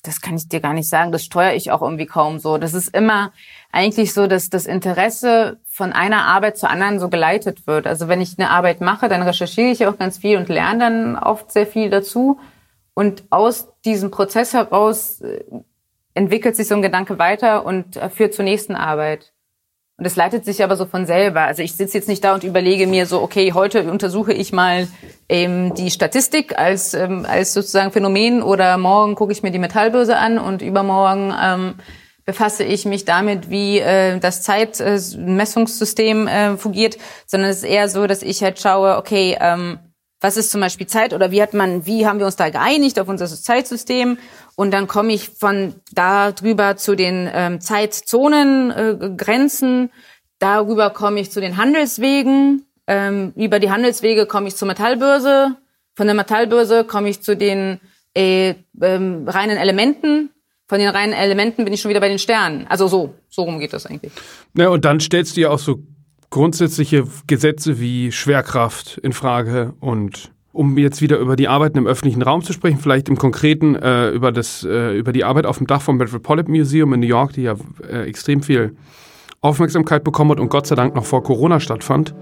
Das kann ich dir gar nicht sagen. Das steuere ich auch irgendwie kaum so. Das ist immer eigentlich so, dass das Interesse von einer Arbeit zur anderen so geleitet wird. Also wenn ich eine Arbeit mache, dann recherchiere ich auch ganz viel und lerne dann oft sehr viel dazu. Und aus diesem Prozess heraus äh, entwickelt sich so ein Gedanke weiter und äh, führt zur nächsten Arbeit. Und es leitet sich aber so von selber. Also ich sitze jetzt nicht da und überlege mir so, okay, heute untersuche ich mal ähm, die Statistik als, ähm, als sozusagen Phänomen oder morgen gucke ich mir die Metallbörse an und übermorgen ähm, befasse ich mich damit, wie äh, das Zeitmessungssystem äh, fungiert, sondern es ist eher so, dass ich halt schaue, okay, ähm, was ist zum Beispiel Zeit oder wie hat man, wie haben wir uns da geeinigt auf unser Zeitsystem? Und dann komme ich von da drüber zu den ähm, Zeitzonen, äh, Grenzen, darüber komme ich zu den Handelswegen, ähm, über die Handelswege komme ich zur Metallbörse, von der Metallbörse komme ich zu den äh, ähm, reinen Elementen, von den reinen Elementen bin ich schon wieder bei den Sternen. Also so, so rum geht das eigentlich. Ja, und dann stellst du ja auch so grundsätzliche Gesetze wie Schwerkraft in Frage und um jetzt wieder über die Arbeiten im öffentlichen Raum zu sprechen, vielleicht im Konkreten äh, über, das, äh, über die Arbeit auf dem Dach vom Metropolitan Museum in New York, die ja äh, extrem viel Aufmerksamkeit bekommen hat und Gott sei Dank noch vor Corona stattfand.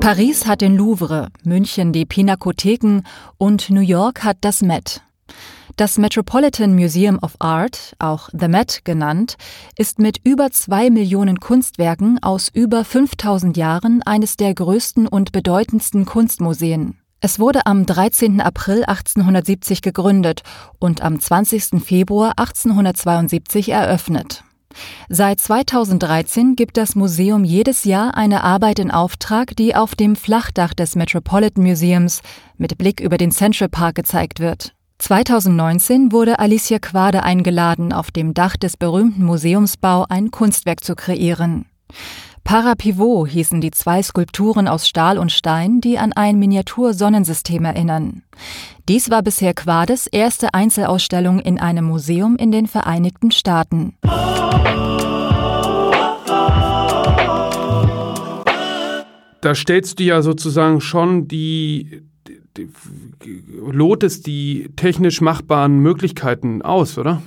Paris hat den Louvre, München die Pinakotheken und New York hat das Met. Das Metropolitan Museum of Art, auch The Met genannt, ist mit über zwei Millionen Kunstwerken aus über 5000 Jahren eines der größten und bedeutendsten Kunstmuseen. Es wurde am 13. April 1870 gegründet und am 20. Februar 1872 eröffnet. Seit 2013 gibt das Museum jedes Jahr eine Arbeit in Auftrag, die auf dem Flachdach des Metropolitan Museums mit Blick über den Central Park gezeigt wird. 2019 wurde Alicia Quade eingeladen, auf dem Dach des berühmten Museumsbau ein Kunstwerk zu kreieren. Parapivot hießen die zwei Skulpturen aus Stahl und Stein, die an ein Miniatur-Sonnensystem erinnern. Dies war bisher Quades erste Einzelausstellung in einem Museum in den Vereinigten Staaten. Da stellst du ja sozusagen schon die, lotest die technisch machbaren Möglichkeiten aus, oder?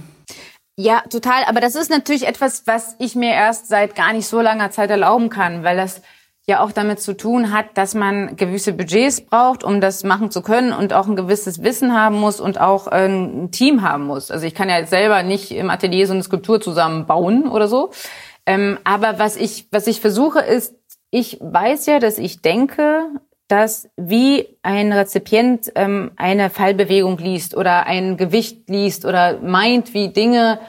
Ja, total. Aber das ist natürlich etwas, was ich mir erst seit gar nicht so langer Zeit erlauben kann, weil das ja auch damit zu tun hat, dass man gewisse Budgets braucht, um das machen zu können und auch ein gewisses Wissen haben muss und auch ein Team haben muss. Also ich kann ja selber nicht im Atelier so eine Skulptur zusammenbauen oder so. Ähm, aber was ich, was ich versuche ist, ich weiß ja, dass ich denke, dass wie ein Rezipient ähm, eine Fallbewegung liest oder ein Gewicht liest oder meint, wie Dinge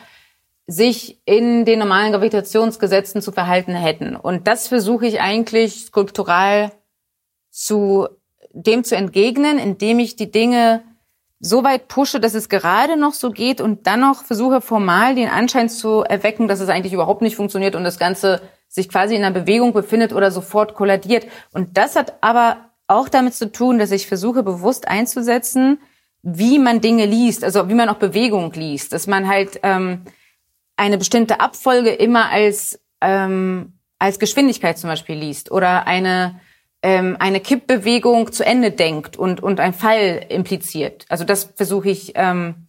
sich in den normalen Gravitationsgesetzen zu verhalten hätten. Und das versuche ich eigentlich skulptural zu dem zu entgegnen, indem ich die Dinge so weit pushe, dass es gerade noch so geht und dann noch versuche formal den Anschein zu erwecken, dass es eigentlich überhaupt nicht funktioniert und das Ganze sich quasi in einer Bewegung befindet oder sofort kolladiert. Und das hat aber auch damit zu tun, dass ich versuche, bewusst einzusetzen, wie man Dinge liest, also wie man auch Bewegung liest, dass man halt ähm, eine bestimmte Abfolge immer als ähm, als Geschwindigkeit zum Beispiel liest oder eine ähm, eine Kippbewegung zu Ende denkt und und ein Fall impliziert. Also das versuche ich ähm,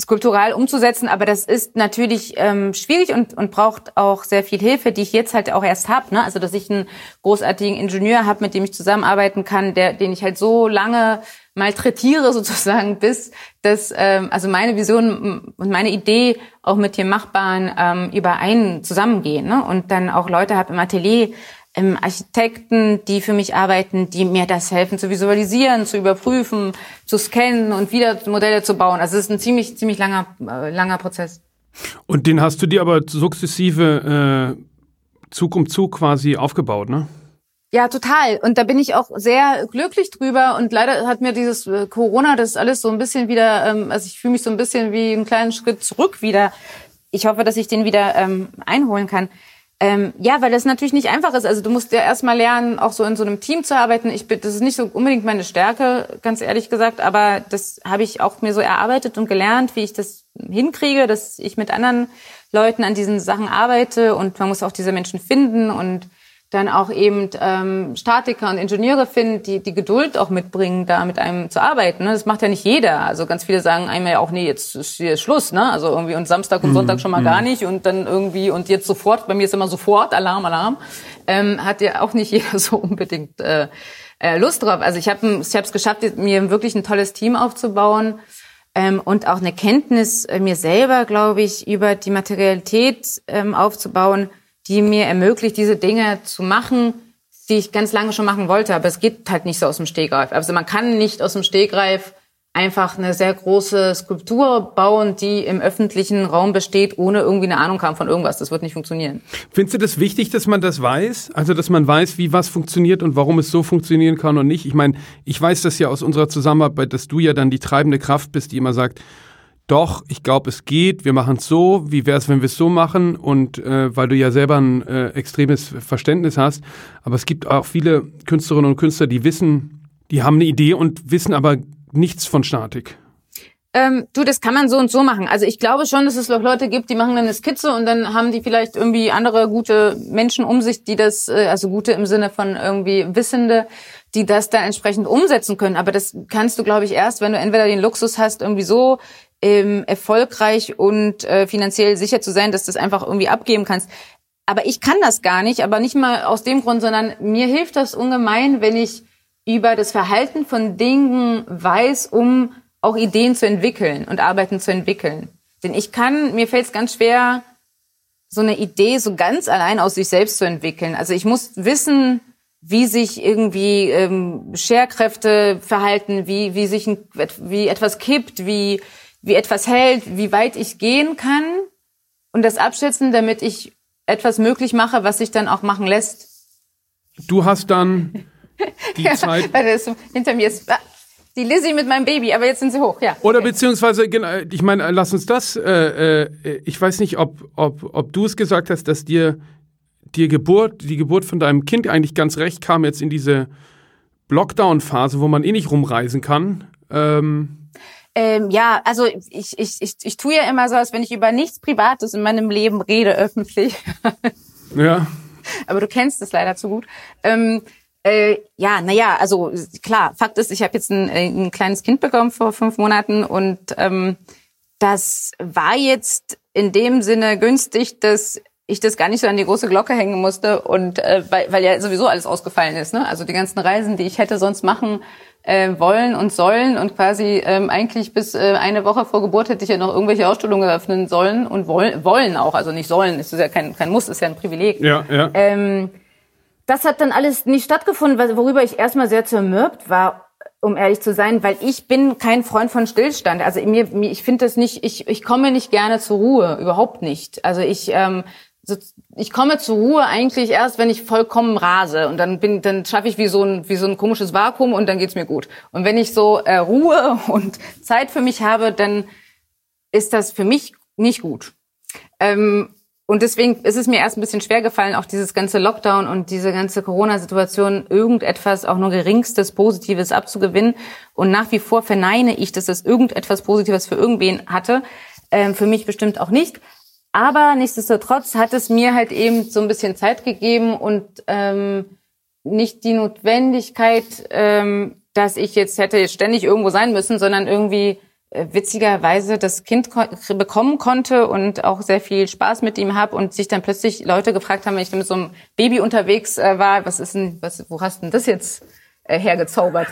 skulptural umzusetzen, aber das ist natürlich ähm, schwierig und, und braucht auch sehr viel Hilfe, die ich jetzt halt auch erst habe. Ne? Also dass ich einen großartigen Ingenieur habe, mit dem ich zusammenarbeiten kann, der, den ich halt so lange malträtiere sozusagen, bis das, ähm, also meine Vision und meine Idee auch mit dem Machbaren ähm, überein zusammengehen. Ne? Und dann auch Leute habe im Atelier, ähm, Architekten, die für mich arbeiten, die mir das helfen zu visualisieren, zu überprüfen, zu scannen und wieder Modelle zu bauen. Also es ist ein ziemlich, ziemlich langer, äh, langer Prozess. Und den hast du dir aber sukzessive äh, Zug um Zug quasi aufgebaut, ne? Ja, total. Und da bin ich auch sehr glücklich drüber. Und leider hat mir dieses äh, Corona das alles so ein bisschen wieder, ähm, also ich fühle mich so ein bisschen wie einen kleinen Schritt zurück wieder. Ich hoffe, dass ich den wieder ähm, einholen kann. Ähm, ja, weil das natürlich nicht einfach ist. Also du musst ja erstmal lernen, auch so in so einem Team zu arbeiten. Ich bin, das ist nicht so unbedingt meine Stärke, ganz ehrlich gesagt, aber das habe ich auch mir so erarbeitet und gelernt, wie ich das hinkriege, dass ich mit anderen Leuten an diesen Sachen arbeite und man muss auch diese Menschen finden und dann auch eben ähm, Statiker und Ingenieure finden, die die Geduld auch mitbringen, da mit einem zu arbeiten. Ne? Das macht ja nicht jeder. Also ganz viele sagen einmal ja auch, nee, jetzt ist hier Schluss, ne? Also irgendwie und Samstag und mhm. Sonntag schon mal mhm. gar nicht und dann irgendwie und jetzt sofort, bei mir ist immer sofort Alarm, Alarm. Ähm, hat ja auch nicht jeder so unbedingt äh, äh, Lust drauf. Also ich habe ich es geschafft, mir wirklich ein tolles Team aufzubauen ähm, und auch eine Kenntnis äh, mir selber, glaube ich, über die Materialität ähm, aufzubauen die mir ermöglicht, diese Dinge zu machen, die ich ganz lange schon machen wollte. Aber es geht halt nicht so aus dem Stegreif. Also man kann nicht aus dem Stegreif einfach eine sehr große Skulptur bauen, die im öffentlichen Raum besteht, ohne irgendwie eine Ahnung haben von irgendwas. Das wird nicht funktionieren. Findest du das wichtig, dass man das weiß? Also, dass man weiß, wie was funktioniert und warum es so funktionieren kann und nicht? Ich meine, ich weiß das ja aus unserer Zusammenarbeit, dass du ja dann die treibende Kraft bist, die immer sagt, doch, ich glaube, es geht, wir machen es so, wie wäre es, wenn wir es so machen? Und äh, weil du ja selber ein äh, extremes Verständnis hast, aber es gibt auch viele Künstlerinnen und Künstler, die wissen, die haben eine Idee und wissen aber nichts von Statik. Ähm, du, das kann man so und so machen. Also ich glaube schon, dass es auch Leute gibt, die machen dann eine Skizze und dann haben die vielleicht irgendwie andere gute Menschen um sich, die das, äh, also gute im Sinne von irgendwie Wissende, die das da entsprechend umsetzen können. Aber das kannst du, glaube ich, erst, wenn du entweder den Luxus hast, irgendwie so ähm, erfolgreich und äh, finanziell sicher zu sein, dass du das einfach irgendwie abgeben kannst. Aber ich kann das gar nicht, aber nicht mal aus dem Grund, sondern mir hilft das ungemein, wenn ich über das Verhalten von Dingen weiß, um auch Ideen zu entwickeln und Arbeiten zu entwickeln. Denn ich kann, mir fällt es ganz schwer, so eine Idee so ganz allein aus sich selbst zu entwickeln. Also ich muss wissen, wie sich irgendwie ähm, Scherkräfte verhalten, wie, wie sich ein, wie etwas kippt, wie wie etwas hält, wie weit ich gehen kann und das abschätzen, damit ich etwas möglich mache, was sich dann auch machen lässt. Du hast dann die ja, Zeit. Das, hinter mir ist ah, die Lizzie mit meinem Baby, aber jetzt sind sie hoch, ja. Oder okay. beziehungsweise, ich meine, lass uns das, äh, äh, ich weiß nicht, ob, ob, ob du es gesagt hast, dass dir die Geburt, die Geburt von deinem Kind eigentlich ganz recht kam jetzt in diese Lockdown-Phase, wo man eh nicht rumreisen kann. Ähm, ähm, ja, also ich, ich, ich, ich tue ja immer so, als wenn ich über nichts Privates in meinem Leben rede, öffentlich. ja. Aber du kennst es leider zu gut. Ähm, äh, ja, naja, also klar, Fakt ist, ich habe jetzt ein, äh, ein kleines Kind bekommen vor fünf Monaten und ähm, das war jetzt in dem Sinne günstig, dass ich das gar nicht so an die große Glocke hängen musste und äh, weil, weil ja sowieso alles ausgefallen ist. Ne? Also die ganzen Reisen, die ich hätte sonst machen äh, wollen und sollen und quasi ähm, eigentlich bis äh, eine Woche vor Geburt hätte ich ja noch irgendwelche Ausstellungen eröffnen sollen und wollen, wollen auch, also nicht sollen, es ist ja kein, kein Muss, ist ja ein Privileg. Ja, ja. Ähm, das hat dann alles nicht stattgefunden, worüber ich erstmal sehr zermürbt war, um ehrlich zu sein, weil ich bin kein Freund von Stillstand. Also mir, mir ich finde das nicht, ich, ich komme nicht gerne zur Ruhe, überhaupt nicht. Also ich ähm, ich komme zur Ruhe eigentlich erst, wenn ich vollkommen rase und dann bin, dann schaffe ich wie so ein wie so ein komisches Vakuum und dann geht's mir gut. Und wenn ich so äh, Ruhe und Zeit für mich habe, dann ist das für mich nicht gut. Ähm, und deswegen ist es mir erst ein bisschen schwer gefallen, auch dieses ganze Lockdown und diese ganze Corona-Situation irgendetwas, auch nur geringstes Positives abzugewinnen. Und nach wie vor verneine ich, dass das irgendetwas Positives für irgendwen hatte. Ähm, für mich bestimmt auch nicht. Aber nichtsdestotrotz hat es mir halt eben so ein bisschen Zeit gegeben und ähm, nicht die Notwendigkeit, ähm, dass ich jetzt hätte ständig irgendwo sein müssen, sondern irgendwie äh, witzigerweise das Kind ko bekommen konnte und auch sehr viel Spaß mit ihm habe und sich dann plötzlich Leute gefragt haben, wenn ich mit so einem Baby unterwegs äh, war, was ist denn, was, wo hast denn das jetzt hergezaubert?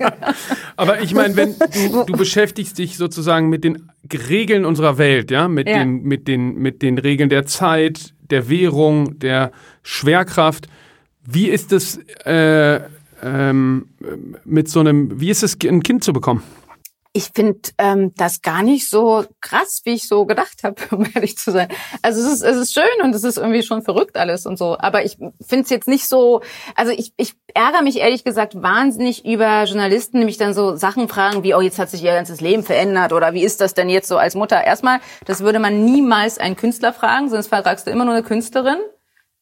Aber ich meine, wenn du, du beschäftigst dich sozusagen mit den Regeln unserer Welt, ja, mit ja. den mit den mit den Regeln der Zeit, der Währung, der Schwerkraft. Wie ist es äh, ähm, mit so einem, wie ist es, ein Kind zu bekommen? Ich finde ähm, das gar nicht so krass, wie ich so gedacht habe, um ehrlich zu sein. Also es ist, es ist schön und es ist irgendwie schon verrückt alles und so. Aber ich finde es jetzt nicht so, also ich, ich ärgere mich ehrlich gesagt wahnsinnig über Journalisten, die mich dann so Sachen fragen wie, oh, jetzt hat sich ihr ganzes Leben verändert oder wie ist das denn jetzt so als Mutter? Erstmal, das würde man niemals einen Künstler fragen, sonst fragst du immer nur eine Künstlerin.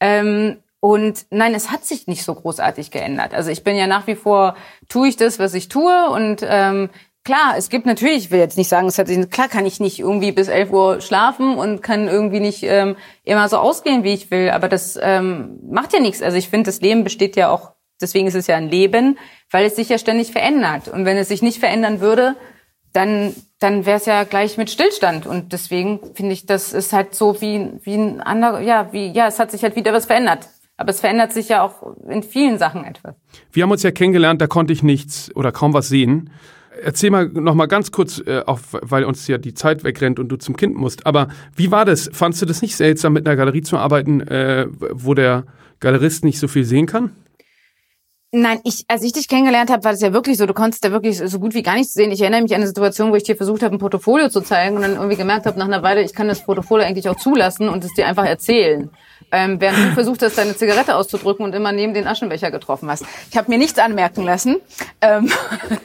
Ähm, und nein, es hat sich nicht so großartig geändert. Also ich bin ja nach wie vor, tue ich das, was ich tue und ähm, Klar, es gibt natürlich, ich will jetzt nicht sagen, es hat sich, klar kann ich nicht irgendwie bis 11 Uhr schlafen und kann irgendwie nicht ähm, immer so ausgehen, wie ich will, aber das ähm, macht ja nichts. Also ich finde, das Leben besteht ja auch, deswegen ist es ja ein Leben, weil es sich ja ständig verändert. Und wenn es sich nicht verändern würde, dann, dann wäre es ja gleich mit Stillstand. Und deswegen finde ich, das ist halt so wie, wie ein anderer, ja, wie, ja, es hat sich halt wieder was verändert. Aber es verändert sich ja auch in vielen Sachen etwas. Wir haben uns ja kennengelernt, da konnte ich nichts oder kaum was sehen. Erzähl mal noch mal ganz kurz, äh, auch weil uns ja die Zeit wegrennt und du zum Kind musst. Aber wie war das? Fandst du das nicht seltsam, mit einer Galerie zu arbeiten, äh, wo der Galerist nicht so viel sehen kann? Nein, ich, als ich dich kennengelernt habe, war das ja wirklich so, du konntest da wirklich so gut wie gar nichts sehen. Ich erinnere mich an eine Situation, wo ich dir versucht habe, ein Portfolio zu zeigen und dann irgendwie gemerkt habe nach einer Weile, ich kann das Portfolio eigentlich auch zulassen und es dir einfach erzählen. Ähm, während du versucht hast, deine Zigarette auszudrücken und immer neben den Aschenbecher getroffen hast. Ich habe mir nichts anmerken lassen. Ähm,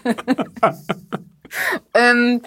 ähm,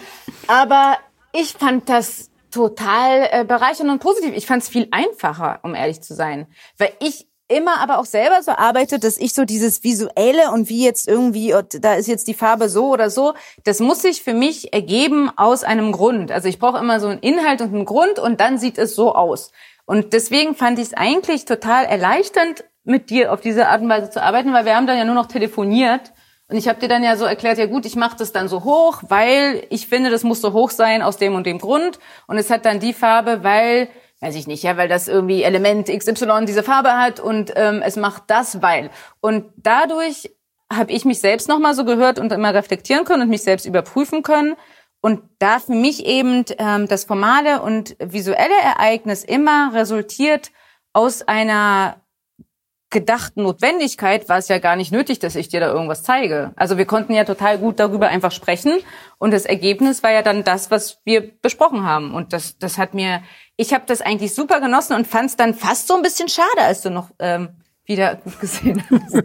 aber ich fand das total äh, bereichernd und positiv. Ich fand es viel einfacher, um ehrlich zu sein. Weil ich immer aber auch selber so arbeite, dass ich so dieses Visuelle und wie jetzt irgendwie, da ist jetzt die Farbe so oder so, das muss sich für mich ergeben aus einem Grund. Also ich brauche immer so einen Inhalt und einen Grund und dann sieht es so aus. Und deswegen fand ich es eigentlich total erleichternd, mit dir auf diese Art und Weise zu arbeiten, weil wir haben dann ja nur noch telefoniert und ich habe dir dann ja so erklärt, ja gut, ich mache das dann so hoch, weil ich finde, das muss so hoch sein aus dem und dem Grund und es hat dann die Farbe, weil weiß ich nicht, ja, weil das irgendwie Element XY diese Farbe hat und ähm, es macht das, weil. Und dadurch habe ich mich selbst nochmal so gehört und immer reflektieren können und mich selbst überprüfen können. Und da für mich eben ähm, das formale und visuelle Ereignis immer resultiert aus einer gedachten Notwendigkeit war es ja gar nicht nötig, dass ich dir da irgendwas zeige. Also wir konnten ja total gut darüber einfach sprechen und das Ergebnis war ja dann das, was wir besprochen haben. Und das, das hat mir ich habe das eigentlich super genossen und fand es dann fast so ein bisschen schade, als du noch ähm, wieder gut gesehen hast.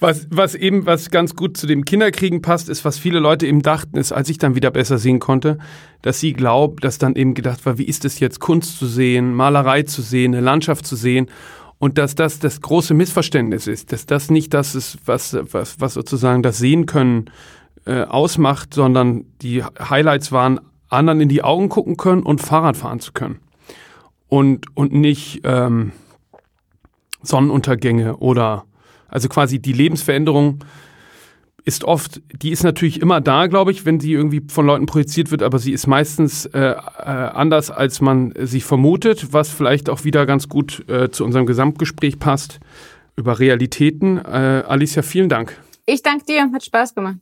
was, was eben, was ganz gut zu dem Kinderkriegen passt, ist, was viele Leute eben dachten, ist, als ich dann wieder besser sehen konnte, dass sie glaubt, dass dann eben gedacht war, wie ist es jetzt, Kunst zu sehen, Malerei zu sehen, eine Landschaft zu sehen und dass das das große Missverständnis ist, dass das nicht das ist, was, was, was sozusagen das Sehen können äh, ausmacht, sondern die Highlights waren anderen in die Augen gucken können und Fahrrad fahren zu können. Und, und nicht ähm, Sonnenuntergänge oder also quasi die Lebensveränderung ist oft, die ist natürlich immer da, glaube ich, wenn sie irgendwie von Leuten projiziert wird, aber sie ist meistens äh, äh, anders, als man sie vermutet, was vielleicht auch wieder ganz gut äh, zu unserem Gesamtgespräch passt über Realitäten. Äh, Alicia, vielen Dank. Ich danke dir, hat Spaß gemacht.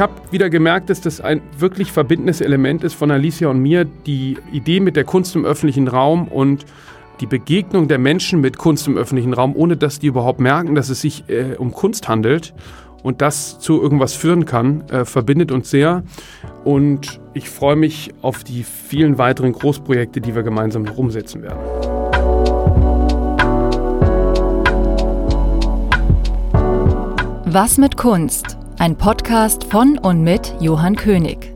Ich habe wieder gemerkt, dass das ein wirklich verbindendes Element ist von Alicia und mir, die Idee mit der Kunst im öffentlichen Raum und die Begegnung der Menschen mit Kunst im öffentlichen Raum, ohne dass die überhaupt merken, dass es sich äh, um Kunst handelt und das zu irgendwas führen kann, äh, verbindet uns sehr. und ich freue mich auf die vielen weiteren Großprojekte, die wir gemeinsam noch umsetzen werden. Was mit Kunst? Ein Podcast von und mit Johann König.